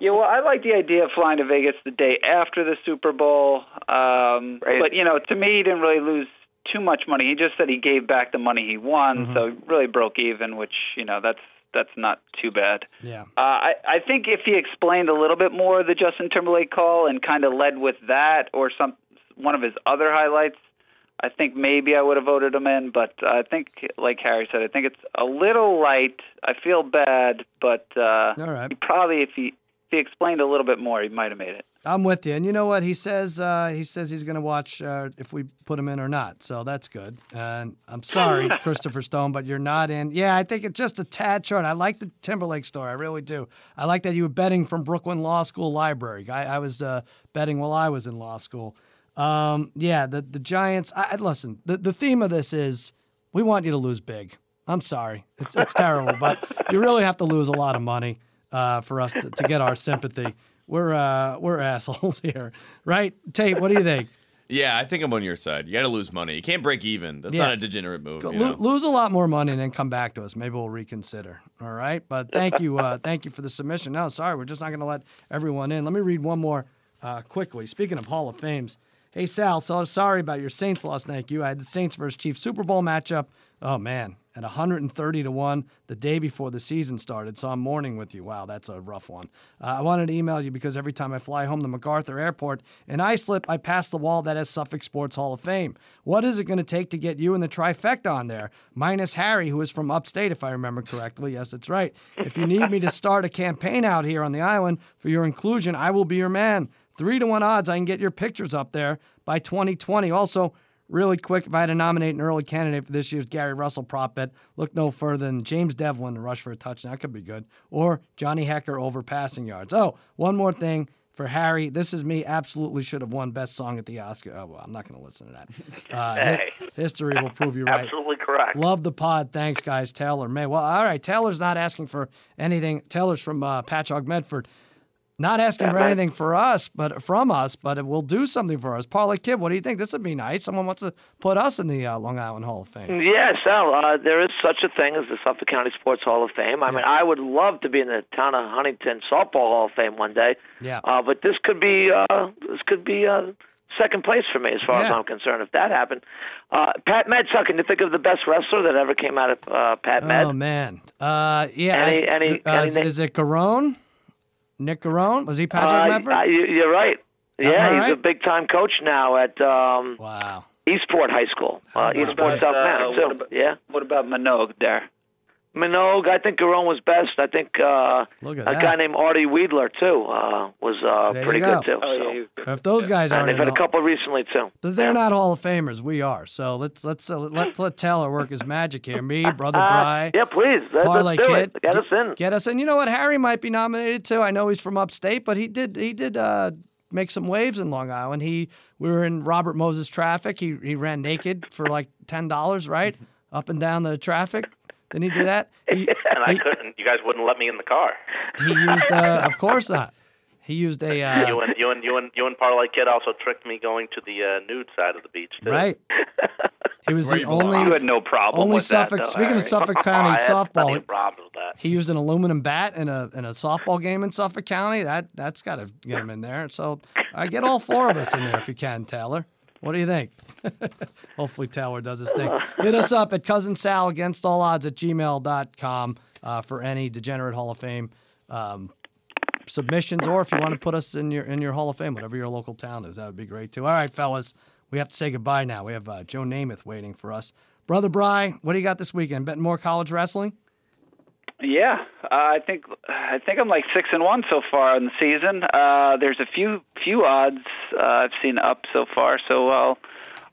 yeah, well, I like the idea of flying to Vegas the day after the Super Bowl. Um, Right. But you know, to me, he didn't really lose too much money. He just said he gave back the money he won, so he really broke even, which you know that's that's not too bad. yeah. Uh, I I think if he explained a little bit more the Justin Timberlake call and kind of led with that or some one of his other highlights, I think maybe I would have voted him in. But I think, like Harry said, I think it's a little light. I feel bad, but uh, All right. he probably if he if he explained a little bit more, he might have made it. I'm with you. And you know what? He says uh, he says he's going to watch uh, if we put him in or not. So that's good. And I'm sorry, [LAUGHS] Christopher Stone, but you're not in. Yeah, I think it's just a tad short. I like the Timberlake story. I really do. I like that you were betting from Brooklyn Law School Library. I, I was uh, betting while I was in law school. Um, yeah, the the Giants. I, I- listen. The the theme of this is we want you to lose big. I'm sorry. It's it's terrible, but you really have to lose a lot of money uh, for us to, to get our sympathy. We're uh, we're assholes [LAUGHS] here, right? Tate, what do you think? Yeah, I think I'm on your side. You got to lose money. You can't break even. That's Yeah. not a degenerate move. Go- you lo- know? lose a lot more money and then come back to us. Maybe we'll reconsider. All right. But thank you, uh, thank you for the submission. No, sorry, we're just not going to let everyone in. Let me read one more uh, quickly. Speaking of Hall of Fames, hey Sal, so sorry about your Saints loss. Thank you. I had the Saints versus Chiefs Super Bowl matchup. Oh man, at 130 to one the day before the season started. So I'm mourning with you. Wow, that's a rough one. Uh, I wanted to email you because every time I fly home to MacArthur Airport and Islip, I pass the wall that has Suffolk Sports Hall of Fame. What is it going to take to get you and the trifecta on there? Minus Harry, who is from upstate, if I remember correctly. Yes, it's right. If you need me to start a campaign out here on the island for your inclusion, I will be your man. Three to one odds I can get your pictures up there by 2020. Also, Really quick, if I had to nominate an early candidate for this year's Gary Russell prop bet, look no further than James Develin to rush for a touchdown. That could be good. Or Johnny Hekker over passing yards. Oh, one more thing for Harry. This is me. Absolutely should have won Best Song at the Oscar. Oh, well, I'm not going to listen to that. [LAUGHS] Uh, hi- history will prove you [LAUGHS] right. Absolutely correct. Love the pod. Thanks, guys. Taylor May. Well, all right. Taylor's not asking for anything. Taylor's from uh, Patchogue, Medford. Not asking for anything for us, but from us, but it will do something for us. Parlay Kid, what do you think? This would be nice. Someone wants to put us in the uh, Long Island Hall of Fame. Yeah, Sal, uh, there is such a thing as the Suffolk County Sports Hall of Fame. I mean, I would love to be in the town of Huntington Softball Hall of Fame one day. Yeah. Uh, but this could be uh, this could be uh, second place for me as far as I'm concerned if that happened. Uh, Pat Medsuk, can you think of the best wrestler that ever came out of uh, Pat Med? Oh man, uh, yeah. Any- I- any- uh, any is, is it Garone? Nick Garone? Was he Patrick Uh, Medford? I- you- you're right. Am I Yeah, he's a big time coach now at um, wow. Eastport High School, uh, Eastport that? South Uh, Manor what about- yeah. What about Minogue there? Minogue, I think Garone was best. I think uh, a that. guy named Artie Weedler too uh, was uh, pretty go. good too. Oh so. yeah, good. If those guys And aren't, they've had a couple recently too. they're not Hall of Famers. We are. So let's let's uh, let's let Taylor work his magic here. Me, [LAUGHS] brother Uh, Bry. yeah, please. Let, Parlay let's do Kid, it. Get us in. Get us in. You know what? Harry might be nominated too. I know he's from upstate, but he did he did uh, make some waves in Long Island. He we were in Robert Moses traffic. He he ran naked for like ten dollars, right? Up and down the traffic. Didn't he do that? [LAUGHS] He, and I he, couldn't. You guys wouldn't let me in the car. he used uh, [LAUGHS] of course not. He used a you uh, and you and you and you and Parlay Kid also tricked me going to the uh, nude side of the beach too. right. He was Where the you belong. only You had no problem only with Suffolk. that. though, speaking of Suffolk County [LAUGHS] I had softball, problems with that. he used an aluminum bat in a in a softball game in Suffolk County. That that's got to get him in there. So I get all four of us in there if you can, Taylor. What do you think? [LAUGHS] Hopefully Taylor does his thing. [LAUGHS] Hit us up at cousin Sal against all odds at gmail.com uh, for any degenerate Hall of Fame um, submissions, or if you want to put us in your in your Hall of Fame, whatever your local town is, that would be great too. All right, fellas, we have to say goodbye now. We have uh, Joe Namath waiting for us. Brother Bry, what do you got this weekend? Betting more college wrestling? Yeah, uh, I think I think I'm like six and one so far in the season. Uh, there's a few few odds uh, I've seen up so far, so I'll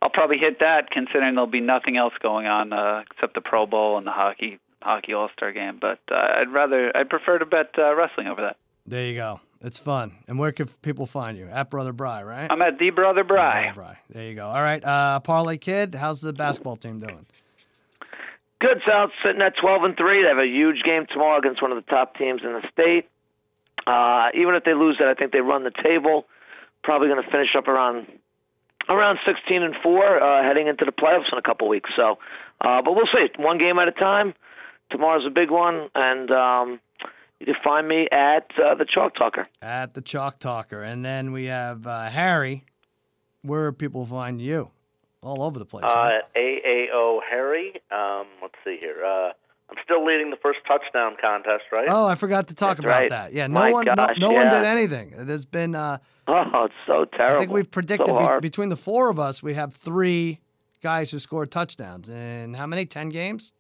I'll probably hit that, considering there'll be nothing else going on uh, except the Pro Bowl and the hockey hockey All Star game. But uh, I'd rather I'd prefer to bet uh, wrestling over that. There you go. It's fun. And where can people find you? At Brother Bry, right? I'm at the Brother Bry. Brother Bry. There you go. All right, uh, Parlay Kid, how's the basketball team doing? Good South sitting at 12 and three. They have a huge game tomorrow against one of the top teams in the state. Uh, even if they lose that, I think they run the table. Probably going to finish up around around 16 and four, uh, heading into the playoffs in a couple weeks. So, uh, but we'll see. One game at a time. Tomorrow's a big one, and um, you can find me at uh, the Chalk Talker. At the Chalk Talker. And then we have uh, Harry. Where people find you? All over the place. right? Uh, AAO Harry. Um, let's see here. Uh, I'm still leading the first touchdown contest, right? Oh, I forgot to talk That's about right. that. Yeah, no My one, no, gosh, no one yeah. did anything. There's been, uh, Oh, it's so terrible. I think we've predicted so be- between the four of us, we have three guys who scored touchdowns in how many? Ten games?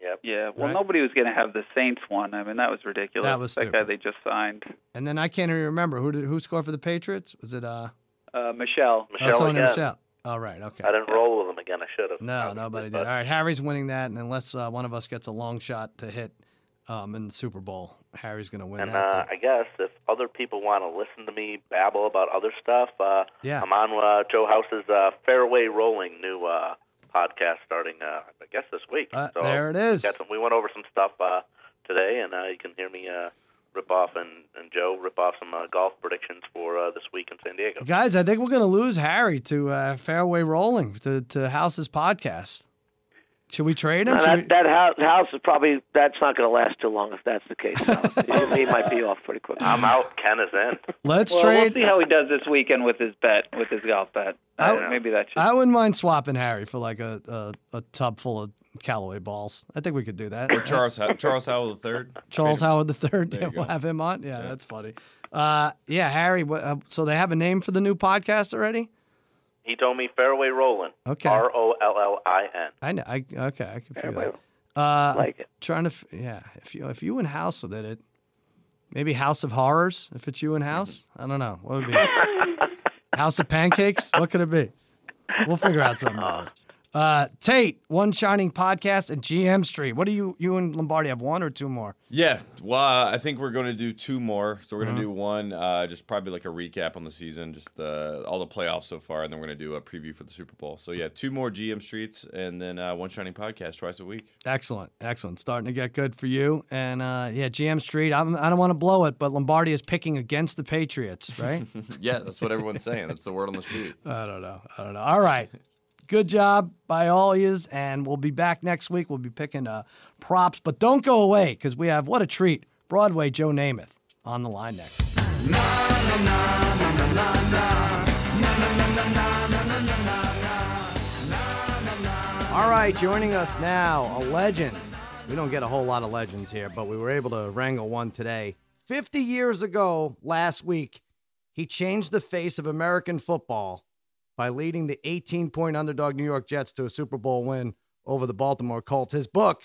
Yep. Yeah, well, Right. nobody was going to have the Saints one. I mean, that was ridiculous. That was that guy they just signed, And then I can't even remember who did who scored for the Patriots. Was it uh? uh, Michel. oh, Michel someone named again. Michel. All right. Okay. I didn't roll with them again. I should have. No, nobody did. All right, Harry's winning that, and unless uh, one of us gets a long shot to hit um, in the Super Bowl, Harry's going to win And that. uh. I guess if other people want to listen to me babble about other stuff, uh, Yeah. I'm on uh, Joe House's uh, Fairway Rollin' new uh, podcast starting, uh, I guess, this week. So there it is. Some, we went over some stuff uh, today, and uh, you can hear me uh, rip off and, and Joe rip off some uh, golf predictions for uh, this week in San Diego. Guys, I think we're going to lose Harry to uh, Fairway Rollin' to, to House's podcast. Should we trade him? No, that we- that house, house is probably that's not going to last too long if that's the case. So [LAUGHS] he might be off pretty quick. I'm out. Ken is in. Let's Well, trade. we'll see how he does this weekend with his bet, with his golf bet. I- Uh, maybe that should. I wouldn't mind swapping Harry for like a, a, a tub full of Callaway balls. I think we could do that. Or Charles Charles Howell the third. Charles Howell the third. Yeah, we'll go. have him on. Yeah, that's funny. Uh, yeah, Harry. What, uh, so they have a name for the new podcast already? He told me Fairway Rollin'. Okay. R O L L I N. I know. I okay. I can figure Fairway. that. Uh, Like it. Trying to. Yeah. If you if you and House did it, maybe House of Horrors. If it's you and House, I don't know. What would it be? [LAUGHS] House of Pancakes. What could it be? We'll figure out something. Uh, Tate, One Shining Podcast, and GM Street. What do you you and Lombardi have? One or two more? Yeah, well, I think we're going to do two more. So we're going to do one, uh, just probably like a recap on the season, just uh, all the playoffs so far, and then we're going to do a preview for the Super Bowl. So yeah, two more GM Streets, and then uh, one Shining Podcast twice a week. Excellent, excellent. Starting to get good for you. And uh, yeah, GM Street. I'm, I don't want to blow it, but Lombardi is picking against the Patriots, right? [LAUGHS] yeah, that's what everyone's saying. That's the word on the street. [LAUGHS] I don't know. I don't know. All right. Good job by all yous, and we'll be back next week. We'll be picking uh, props, but don't go away because we have what a treat. Broadway Joe Namath on the line next. All right, joining us now, a legend. We don't get a whole lot of legends here, but we were able to wrangle one today. 50 years ago, last week, he changed the face of American football by leading the 18 point underdog New York Jets to a Super Bowl win over the Baltimore Colts. His book,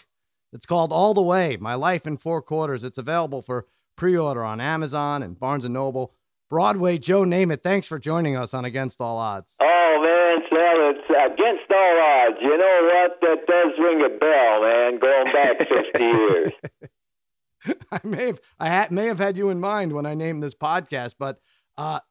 it's called All the Way My Life in Four Quarters. It's available for pre order on Amazon and Barnes and Noble. Broadway Joe Namath, thanks for joining us on Against All Odds. Oh man, Sal, it's against all odds. You know what? That does ring a bell, man. Going back fifty [LAUGHS] years. I may have I ha- may have had you in mind when I named this podcast, but uh,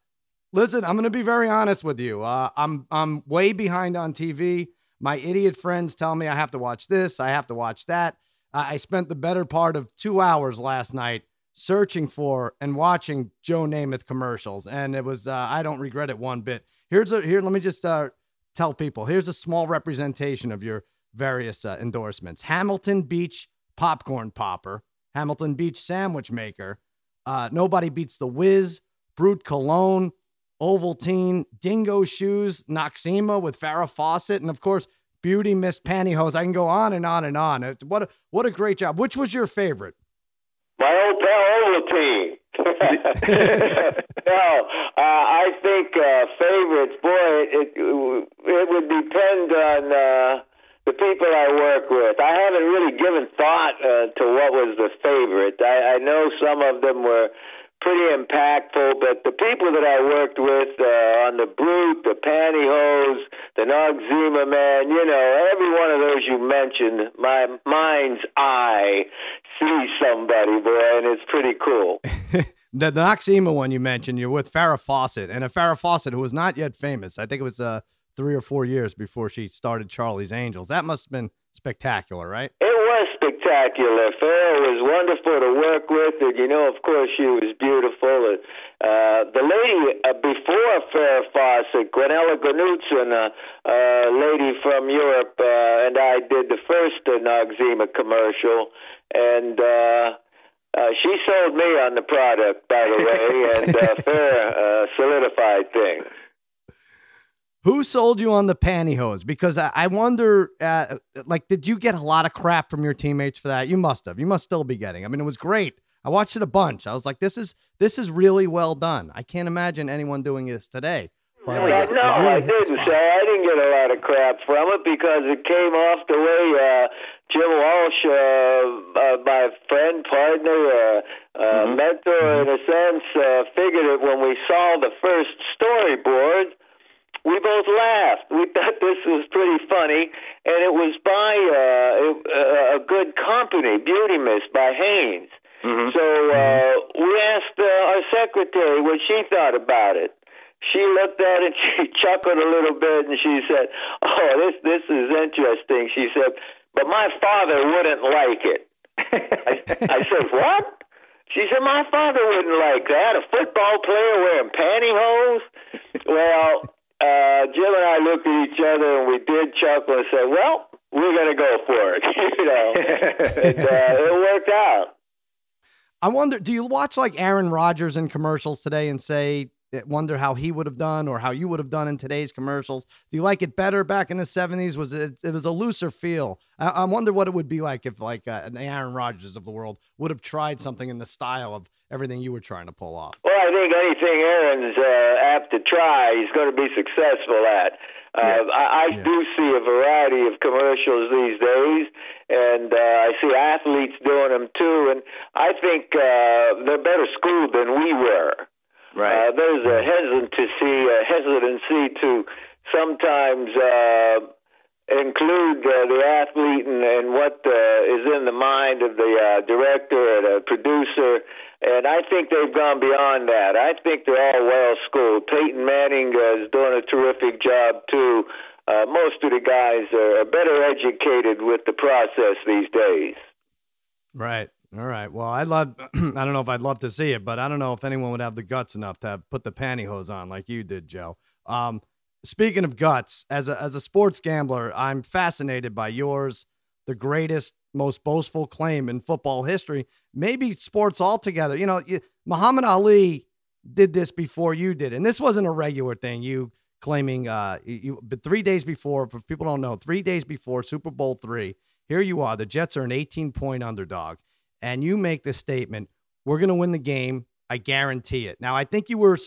listen, I'm going to be very honest with you. Uh, I'm I'm way behind on TV. My idiot friends tell me I have to watch this, I have to watch that. I I spent the better part of two hours last night searching for and watching Joe Namath commercials, and it was uh, I don't regret it one bit. Here's a here. Let me just uh, tell people. Here's a small representation of your various uh, endorsements. Hamilton Beach popcorn popper, Hamilton Beach sandwich maker. Uh, nobody beats the Whiz, Brute Cologne, Ovaltine, Dingo Shoes, Noxzema with Farrah Fawcett, and of course Beauty Mist Pantyhose. I can go on and on and on. What a, what a great job. Which was your favorite? My old pal Ovaltine. [LAUGHS] [LAUGHS] no, uh, I think uh, favorites. Boy, it it would depend on uh, the people I work with. I haven't really given thought uh, to what was the favorite. I, I know some of them were pretty impactful, but the people that I worked with uh, on the Brute, the Pantyhose, the Noxzema Man, you know, every one of those you mentioned, my mind's eye sees somebody, boy, and it's pretty cool. [LAUGHS] the, the Noxzema one you mentioned, you're with Farrah Fawcett, and a Farrah Fawcett who was not yet famous. I think it was uh, three or four years before she started Charlie's Angels. That must have been spectacular, right? It was spectacular. Farrah was wonderful to work with, and you know, of course, she was beautiful. Uh, the lady uh, before Farrah Fawcett, Gunilla Knutson, a uh, uh, lady from Europe, uh, and I did the first uh, Noxzema commercial, and. Uh, uh, she sold me on the product, by the way, [LAUGHS] and uh, Farrah uh, solidified things. Who sold you on the pantyhose? Because I, I wonder, uh, like, did you get a lot of crap from your teammates for that? You must have. You must still be getting. I mean, it was great. I watched it a bunch. I was like, this is this is really well done. I can't imagine anyone doing this today. But, uh, no, really I didn't say I didn't get a lot of crap from it because it came off the way uh, Jim Walsh, uh, uh, my friend, partner, uh, uh, mm-hmm. mentor, mm-hmm. in a sense, uh, figured it when we saw the first storyboard we both laughed. We thought this was pretty funny, and it was by uh, a good company, Beauty Mist by Hanes. Mm-hmm. So uh, we asked uh, our secretary what she thought about it. She looked at it, [LAUGHS] she chuckled a little bit, and she said, "Oh, this this is interesting." She said, "But my father wouldn't like it." [LAUGHS] I, I said, "What?" She said, "My father wouldn't like that. A football player wearing pantyhose." [LAUGHS] well, uh, Jim and I looked at each other and we did chuckle and said, "Well, we're going to go for it," [LAUGHS] you know. and, uh, it worked out. I wonder, do you watch like Aaron Rodgers in commercials today and say, wonder how he would have done or how you would have done in today's commercials? Do you like it better back in the 70s? Was it, it was a looser feel. I, I wonder what it would be like if like uh, the Aaron Rodgers of the world would have tried something in the style of everything you were trying to pull off. Well, I think anything Aaron's uh, apt to try, he's going to be successful at. Uh, yeah. I, I yeah. do see a variety of commercials these days, and uh, I see athletes doing them too. And I think uh, they're better schooled than we were. Right. Uh, there's a hesitancy, a hesitancy to sometimes uh, include uh, the athlete and, and what uh, is in the mind of the uh, director or the producer. And I think they've gone beyond that. I think they're all well schooled. Peyton Manning uh, is doing a terrific job too. Uh, most of the guys are better educated with the process these days. Right. All right. Well, I'd love. [CLEARS THROAT] I don't know if I'd love to see it, but I don't know if anyone would have the guts enough to have, put the pantyhose on like you did, Joe. Um, speaking of guts, as a as a sports gambler, I'm fascinated by yours, the greatest, most boastful claim in football history, maybe sports altogether. You know, you, Muhammad Ali did this before you did, and this wasn't a regular thing. You claiming, uh, you but three days before, if people don't know, three days before Super Bowl three, here you are. The Jets are an 18 point underdog, and you make the statement, "We're going to win the game. I guarantee it." Now, I think you were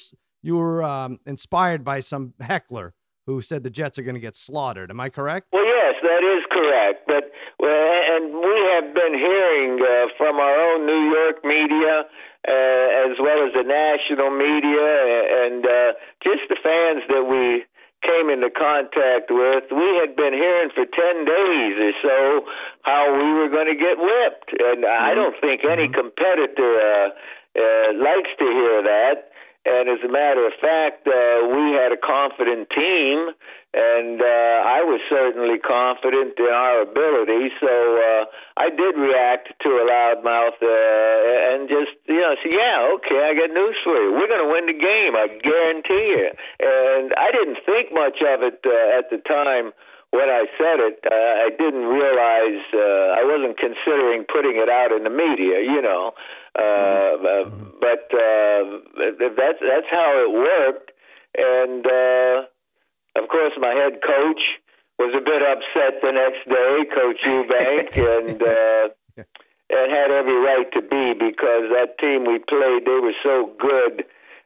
you were um, inspired by some heckler who said the Jets are going to get slaughtered. Am I correct? Well, yes, that is correct. But and we have been hearing uh, from our own New York media, uh, as well as the national media, and uh, just the fans that we came into contact with, we had been hearing for 10 days or so how we were going to get whipped. And mm-hmm. I don't think any mm-hmm. competitor uh, uh, likes to hear that. And as a matter of fact, uh, we had a confident team, and uh, I was certainly confident in our ability. So uh, I did react to a loudmouth uh, and just, you know, say, yeah, okay, I got news for you. We're going to win the game, I guarantee you. And I didn't think much of it uh, at the time when I said it, uh, I didn't realize uh, I wasn't considering putting it out in the media, you know. Uh, mm-hmm. But uh, that's that's how it worked, and uh, of course, my head coach was a bit upset the next day, Coach Ewbank, [LAUGHS] and uh, it had every right to be because that team we played, they were so good.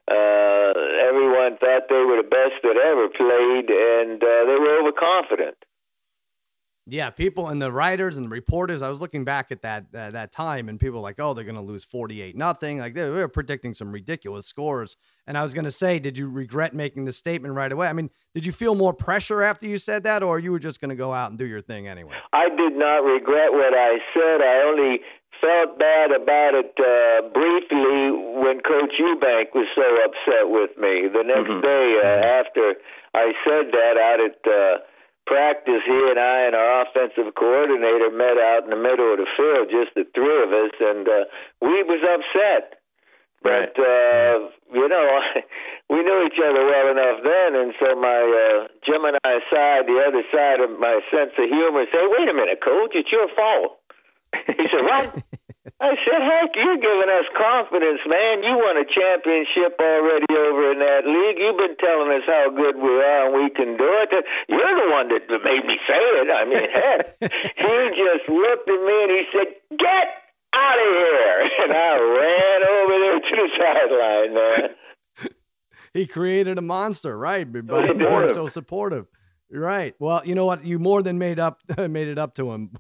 Uh, everyone thought they were the best that ever played, and uh, they were overconfident. Yeah, people and the writers and the reporters. I was looking back at that uh, that time, and people were like, "Oh, they're going to lose forty-eight nothing." Like they were predicting some ridiculous scores. And I was going to say, did you regret making the statement right away? I mean, did you feel more pressure after you said that, or you were just going to go out and do your thing anyway? I did not regret what I said. I only felt bad about it uh, briefly when Coach Ewbank was so upset with me. The next mm-hmm. day uh, after I said that out at. Uh, practice, he and I and our offensive coordinator met out in the middle of the field, just the three of us, and uh, we was upset. But uh, you know, [LAUGHS] we knew each other well enough then, and so my uh, Gemini side, the other side of my sense of humor, said, "Wait a minute, Coach, it's your fault." He said, "What?" [LAUGHS] I said, heck, you're giving us confidence, man. You won a championship already over in that league. You've been telling us how good we are and we can do it. You're the one that made me say it. I mean, [LAUGHS] heck, he just looked at me and he said, get out of here. [LAUGHS] And I ran over there to the sideline, man. [LAUGHS] he created a monster, right? By being so supportive. Right. Well, you know what? You more than made up made it up to him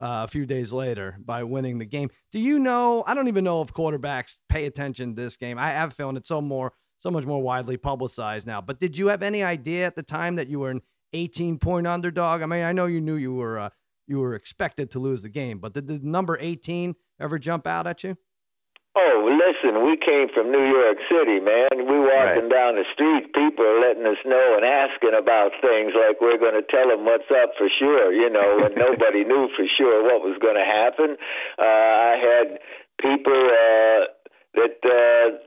uh, a few days later by winning the game. Do you know? I don't even know if quarterbacks pay attention to this game. I have a feeling it's so more, so much more widely publicized now. But did you have any idea at the time that you were an 18 point underdog? I mean, I know you knew you were uh, you were expected to lose the game, but did the number 18 ever jump out at you? Oh, listen, we came from New York City, man. We walking right. down the street, people are letting us know and asking about things like we're going to tell them what's up for sure, you know, and [LAUGHS] nobody knew for sure what was going to happen. Uh, I had people uh, that uh,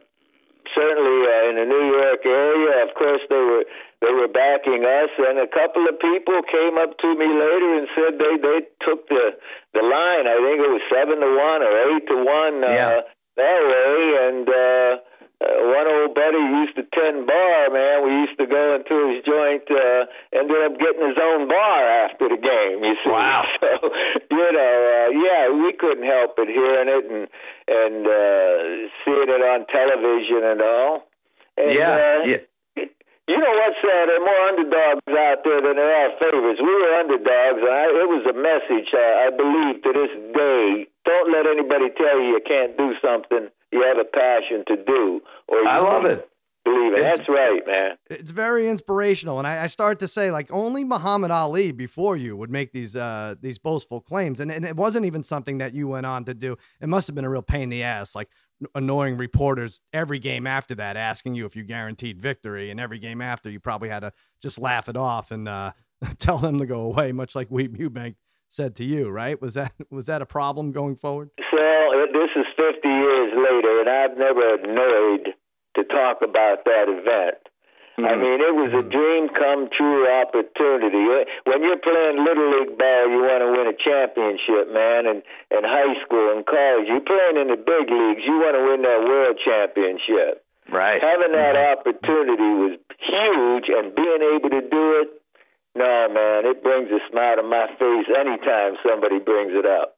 certainly uh, in the New York area, of course, they were they were backing us, and a couple of people came up to me later and said they they took the the line. I think it was seven to one or eight to one. Uh, yeah that way. And uh, uh, one old buddy used to tend bar, man. We used to go into his joint, uh, ended up getting his own bar after the game, you see. Wow. [LAUGHS] So, you know, uh, yeah, we couldn't help but hearing it and, and uh, seeing it on television and all. And, yeah. Uh, yeah. You know what's uh, there are more underdogs out there than there are favorites. We were underdogs, and I, it was a message uh, I believe to this day don't let anybody tell you you can't do something you have a passion to do. Or I love it. Believe it. That's right, man. It's very inspirational, and I, I start to say like only Muhammad Ali before you would make these uh, these boastful claims, and, and it wasn't even something that you went on to do. It must have been a real pain in the ass, like annoying reporters every game after that asking you if you guaranteed victory, and every game after you probably had to just laugh it off and uh, [LAUGHS] tell them to go away, much like Weeb Ewbank said to you, right? Was that [LAUGHS] was that a problem going forward? Well, uh, this is 50 years later, and I've never annoyed to talk about that event. Mm-hmm. I mean, it was a mm-hmm. dream come true opportunity. Uh, when you're playing little league ball, you want to win a championship, man. And in high school and college, you're playing in the big leagues. You want to win that world championship. Right. Having that mm-hmm. opportunity was huge, and being able to do it no, man, it brings a smile to my face anytime somebody brings it up.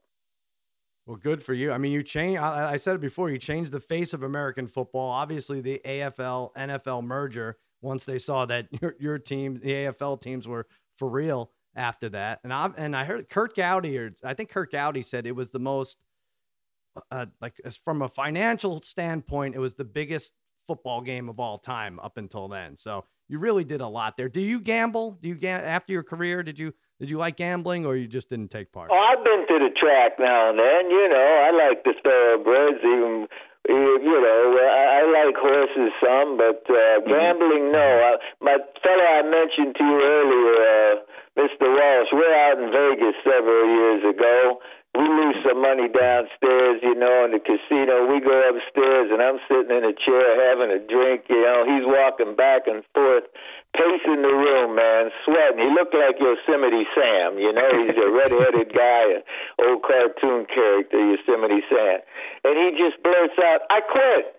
Well, good for you. I mean, you change. I, I said it before. You changed the face of American football. Obviously, the AFL NFL merger. Once they saw that [LAUGHS] your your team, the AFL teams, were for real after that, and I and I heard Curt Gowdy, or I think Curt Gowdy said it was the most, uh, like from a financial standpoint, it was the biggest football game of all time up until then. So you really did a lot there. Do you gamble? Do you ga- after your career? Did you did you like gambling, or you just didn't take part? Oh, I've been to the track now and then. You know, I like the thoroughbreds, even you know, I, I like horses some, but uh, mm-hmm. gambling, no. I, my fellow I mentioned to you earlier, uh, Mr. Walsh, we're out in Vegas several years ago, we lose some money downstairs, you know, in the casino. We go upstairs, and I'm sitting in a chair having a drink. You know, he's walking back and forth, pacing the room, man, sweating. He looked like Yosemite Sam. You know, he's a red-headed [LAUGHS] guy, an old cartoon character, Yosemite Sam, and he just blurts out, "I quit."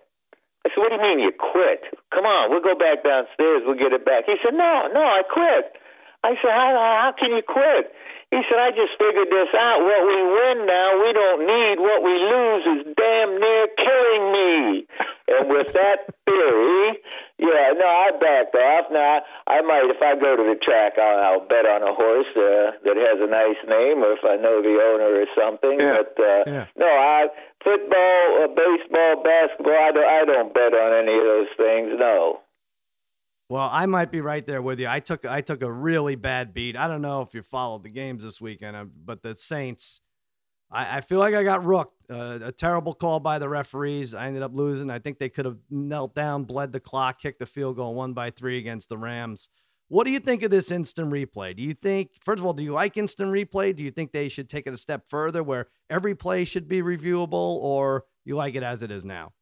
I said, "What do you mean you quit? Come on, we'll go back downstairs. We'll get it back." He said, "No, no, I quit." I said, "How, how can you quit?" He said, I just figured this out. What we win now, we don't need. What we lose is damn near killing me. And with that theory, yeah, no, I backed off. Now, I might, if I go to the track, I'll, I'll bet on a horse uh, that has a nice name or if I know the owner or something. Yeah. But uh, Yeah. no, I football, uh, baseball, basketball, I don't, I don't bet on any of those things, no. Well, I might be right there with you. I took I took a really bad beat. I don't know if you followed the games this weekend, uh, but the Saints. I, I feel like I got rooked. Uh, a terrible call by the referees. I ended up losing. I think they could have knelt down, bled the clock, kicked the field goal, one by three against the Rams. What do you think of this instant replay? Do you think, first of all, do you like instant replay? Do you think they should take it a step further, where every play should be reviewable, or you like it as it is now?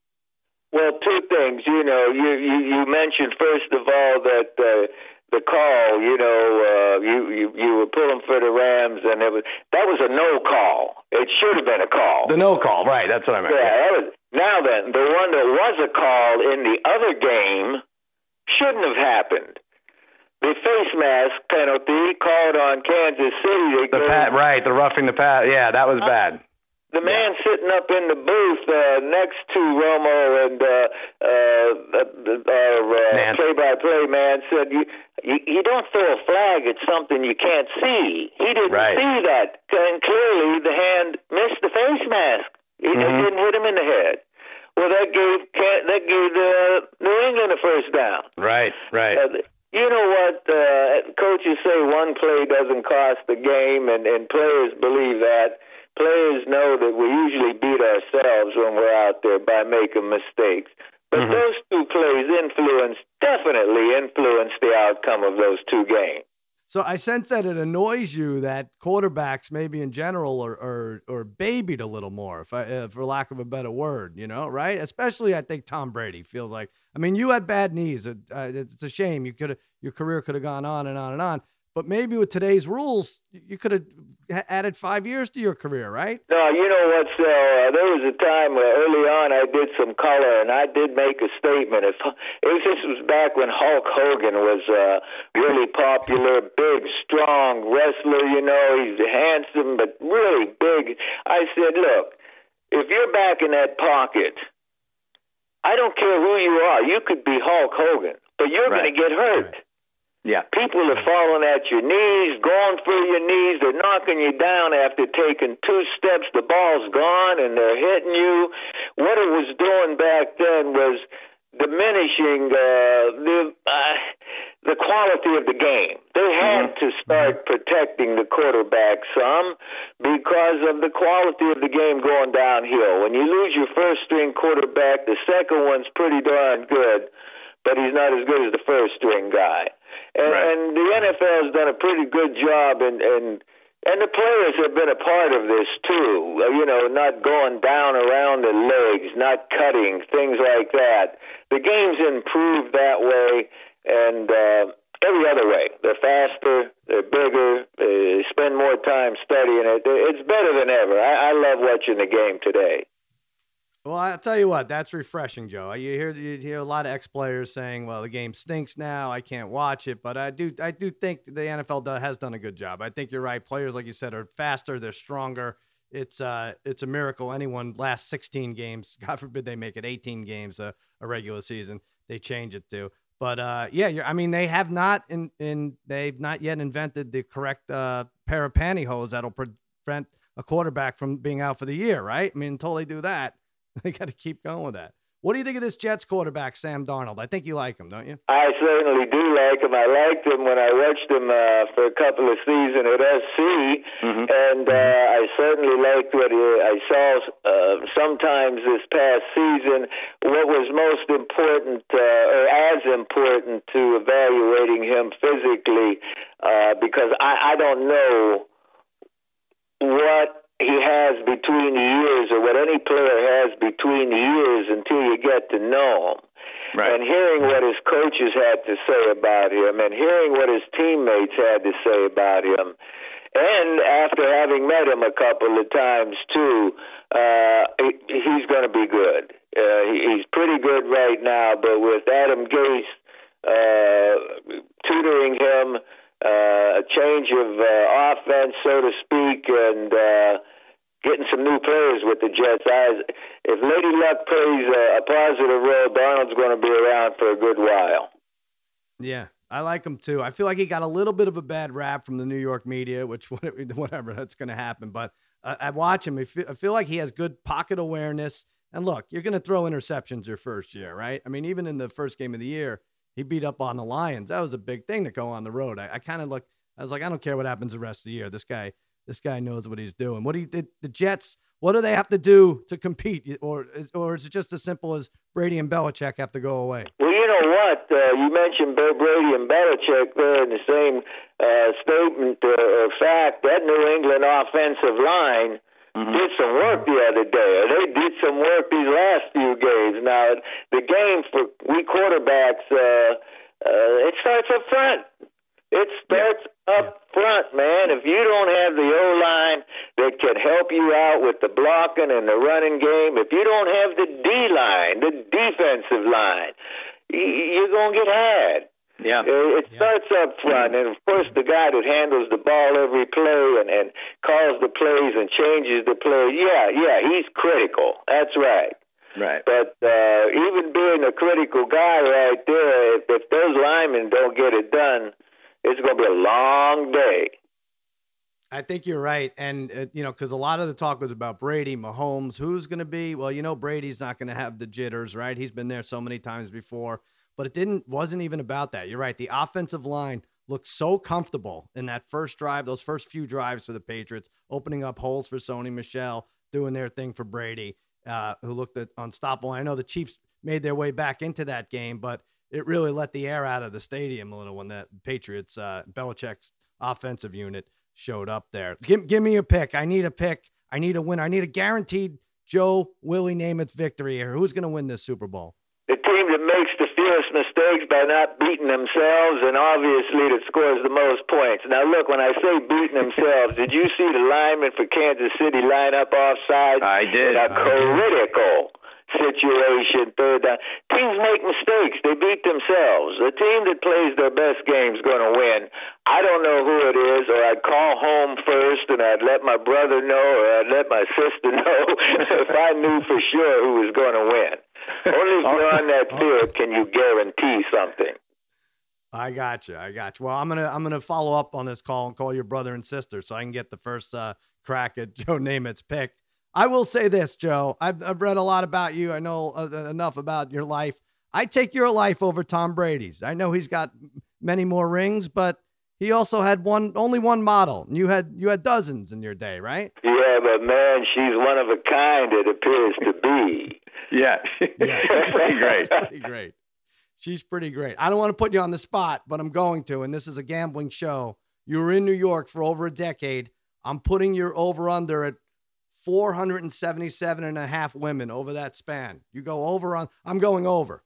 Well, two things. You know, you you, you mentioned first of all that uh, the call. You know, uh, you, you you were pulling for the Rams, and it was that was a no call. It should have been a call. The no call, right? That's what I meant. yeah, that was, now then, the one that was a call in the other game shouldn't have happened. The face mask penalty called on Kansas City. They The pat, right? The roughing the pat. Yeah, that was bad. The man sitting up in the booth uh, next to Romo and uh, uh, our uh, play-by-play man said, you, you you don't throw a flag at something you can't see." He didn't Right. see that, and clearly the hand missed the face mask. It, it Mhm. didn't hit him in the head. Well, that gave that gave uh, New England a first down. Right, right. Uh, you know what? Uh, coaches say one play doesn't cost the game, and, and players believe that. Players know that we usually beat ourselves when we're out there by making mistakes. But those two plays influence, definitely influence the outcome of those two games. So I sense that it annoys you that quarterbacks, maybe in general, are are, are babied a little more, if I, uh, for lack of a better word, you know, right? Especially, I think Tom Brady feels like. I mean, you had bad knees. It, uh, it's a shame. You could your career could have gone on and on and on. But maybe with today's rules, you could have added five years to your career, right? No, you know what, Sal? Uh, there was a time uh, early on I did some color, and I did make a statement. If it was, this was back when Hulk Hogan was uh, really popular, big, strong wrestler. You know, he's handsome but really big. I said, look, if you're back in that pocket, I don't care who you are. You could be Hulk Hogan, but you're Right. going to get hurt. Yeah. People are falling at your knees, going through your knees. They're knocking you down after taking two steps. The ball's gone and they're hitting you. What it was doing back then was diminishing uh, the uh, the quality of the game. They had to start protecting the quarterback some because of the quality of the game going downhill. When you lose your first string quarterback, the second one's pretty darn good, but he's not as good as the first string guy. And, Right. and the NFL has done a pretty good job in, in and the players have been a part of this too. Uh, You know, not going down around the legs, not cutting, things like that. The game's improved that way, and uh, every other way. They're faster, they're bigger, they spend more time studying it. It's better than ever. I, I love watching the game today. Well, I'll tell you what, that's refreshing, Joe. You hear you hear a lot of ex players saying, "Well, the game stinks now. I can't watch it." But I do I do think the NFL has done a good job. I think you're right. Players, like you said, are faster. They're stronger. It's uh it's a miracle anyone lasts 16 games. [LAUGHS] God forbid they make it 18 games a, a regular season. They change it to. But uh, yeah, I mean, they have not in, in they've not yet invented the correct uh, pair of pantyhose that'll prevent a quarterback from being out for the year, right? I mean, until they do that, [LAUGHS] they got to keep going with that. What do you think of this Jets quarterback, Sam Darnold? I think you like him, don't you? I certainly do like him. I liked him when I watched him uh, for a couple of seasons at SC, and uh, I certainly liked what he, I saw uh, sometimes this past season. What was most important, uh, or as important, to evaluating him physically, uh, because I, I don't know what he has between the years or what any player has between the years until you get to know him. Right. And hearing what his coaches had to say about him and hearing what his teammates had to say about him. And after having met him a couple of times too, uh, he, he's going to be good. Uh, he, he's pretty good right now, but with Adam Gase uh, tutoring him, uh, a change of uh, offense so to speak, and uh, getting some new players with the Jets. I, if Lady Luck plays a, a positive role, Darnold's going to be around for a good while. Yeah, I like him too. I feel like he got a little bit of a bad rap from the New York media, which [LAUGHS] whatever that's going to happen. But uh, I watch him. I feel, I feel like he has good pocket awareness. And look, you're going to throw interceptions your first year, right? I mean, even in the first game of the year, he beat up on the Lions. That was a big thing to go on the road. I, I kind of look. I was like, I don't care what happens the rest of the year. This guy, this guy knows what he's doing. What do you, the, the Jets? What do they have to do to compete, or is, or is it just as simple as Brady and Belichick have to go away? Well, you know what? Uh, you mentioned Bill Brady and Belichick there in the same uh, statement uh, of fact. That New England offensive line mm-hmm. did some work the other day. They did some work these last few games. Now, the game for we quarterbacks, uh, uh, it starts up front. It starts up front, man. If you don't have the O line that can help you out with the blocking and the running game, if you don't have the D line, the defensive line, you're gonna get had. Yeah. It starts up front, and of course, the guy that handles the ball every play and, and calls the plays and changes the play. Yeah, yeah, he's critical. That's right. Right. But uh, even being a critical guy right there, if, if those linemen don't get it done, it's going to be a long day. I think you're right, and uh, you know, because a lot of the talk was about Brady, Mahomes. Who's going to be? Well, you know, Brady's not going to have the jitters, right? He's been there so many times before but it didn't wasn't even about that. You're right. The offensive line looked so comfortable in that first drive, those first few drives for the Patriots, opening up holes for Sony Michel, doing their thing for Brady, uh, who looked unstoppable. I know the Chiefs made their way back into that game, but it really let the air out of the stadium a little when that Patriots uh, Belichick's offensive unit showed up there. Give, give me a pick. I need a pick. I need a win. I need a guaranteed Joe Willie Namath victory here. Who's going to win this Super Bowl? The team that makes the fewest mistakes by not beating themselves, and obviously that scores the most points. Now, look, when I say beating themselves, did you see the lineman for Kansas City line up offside? I did. A critical situation, third down. Teams make mistakes. They beat themselves. The team that plays their best game is going to win. I don't know who it is, or I'd call home first and I'd let my brother know, or I'd let my sister [LAUGHS] know if I knew for sure who was going to win. [LAUGHS] Only if you're on that field can you guarantee something. I got you. I got you. Well, I'm gonna I'm gonna follow up on this call and call your brother and sister so I can get the first uh, crack at [LAUGHS] Joe Namath's pick. I will say this, Joe. I've, I've read a lot about you. I know uh, uh, enough about your life. I take your life over Tom Brady's. I know he's got many more rings, but he also had one, only one model. You had you had dozens in your day, right? Yeah, but man, she's one of a kind. It appears to be. Yeah, yeah, [LAUGHS] pretty great. pretty great. She's pretty great. I don't want to put you on the spot, but I'm going to. And this is a gambling show. You were in New York for over a decade. I'm putting your over under at 477 and a half women over that span. You go over on, I'm going over.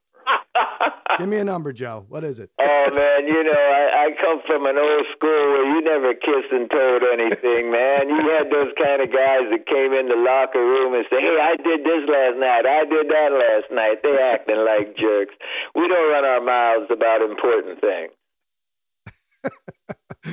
[LAUGHS] Give me a number, Joe. What is it? Oh man, you know I, I come from an old school where you never kissed and told anything, man. You had those kind of guys that came in the locker room and say, "Hey, I did this last night. I did that last night." They acting like jerks. We don't run our mouths about important things.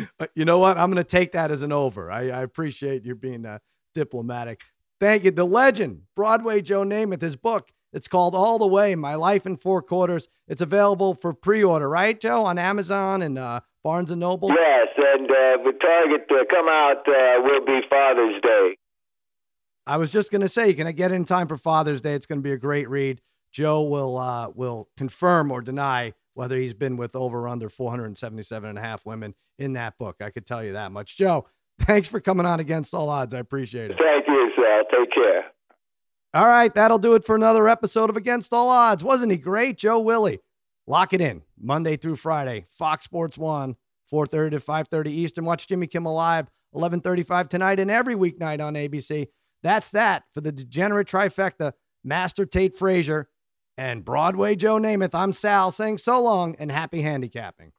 [LAUGHS] you know what? I'm going to take that as an over. I, I appreciate you being uh, diplomatic. Thank you. The legend, Broadway Joe Namath, his book. It's called All the Way My Life in Four Quarters. It's available for pre order, right, Joe, on Amazon and uh, Barnes and Noble? Yes, and uh, the target to come out uh, will be Father's Day. I was just going to say, you can I get in time for Father's Day? It's going to be a great read. Joe will uh, will confirm or deny whether he's been with over under 477 and a half women in that book. I could tell you that much. Joe, Thanks for coming on against all odds. I appreciate it. Thank you, Sal. Take care. All right, that'll do it for another episode of Against All Odds. Wasn't he great, Joe Willie? Lock it in Monday through Friday, Fox Sports One, 4:30 to 5:30 Eastern. Watch Jimmy Kimmel live, 11:35 tonight, and every weeknight on ABC. That's that for the degenerate trifecta: Master Tate Frazier and Broadway Joe Namath. I'm Sal saying so long and happy handicapping.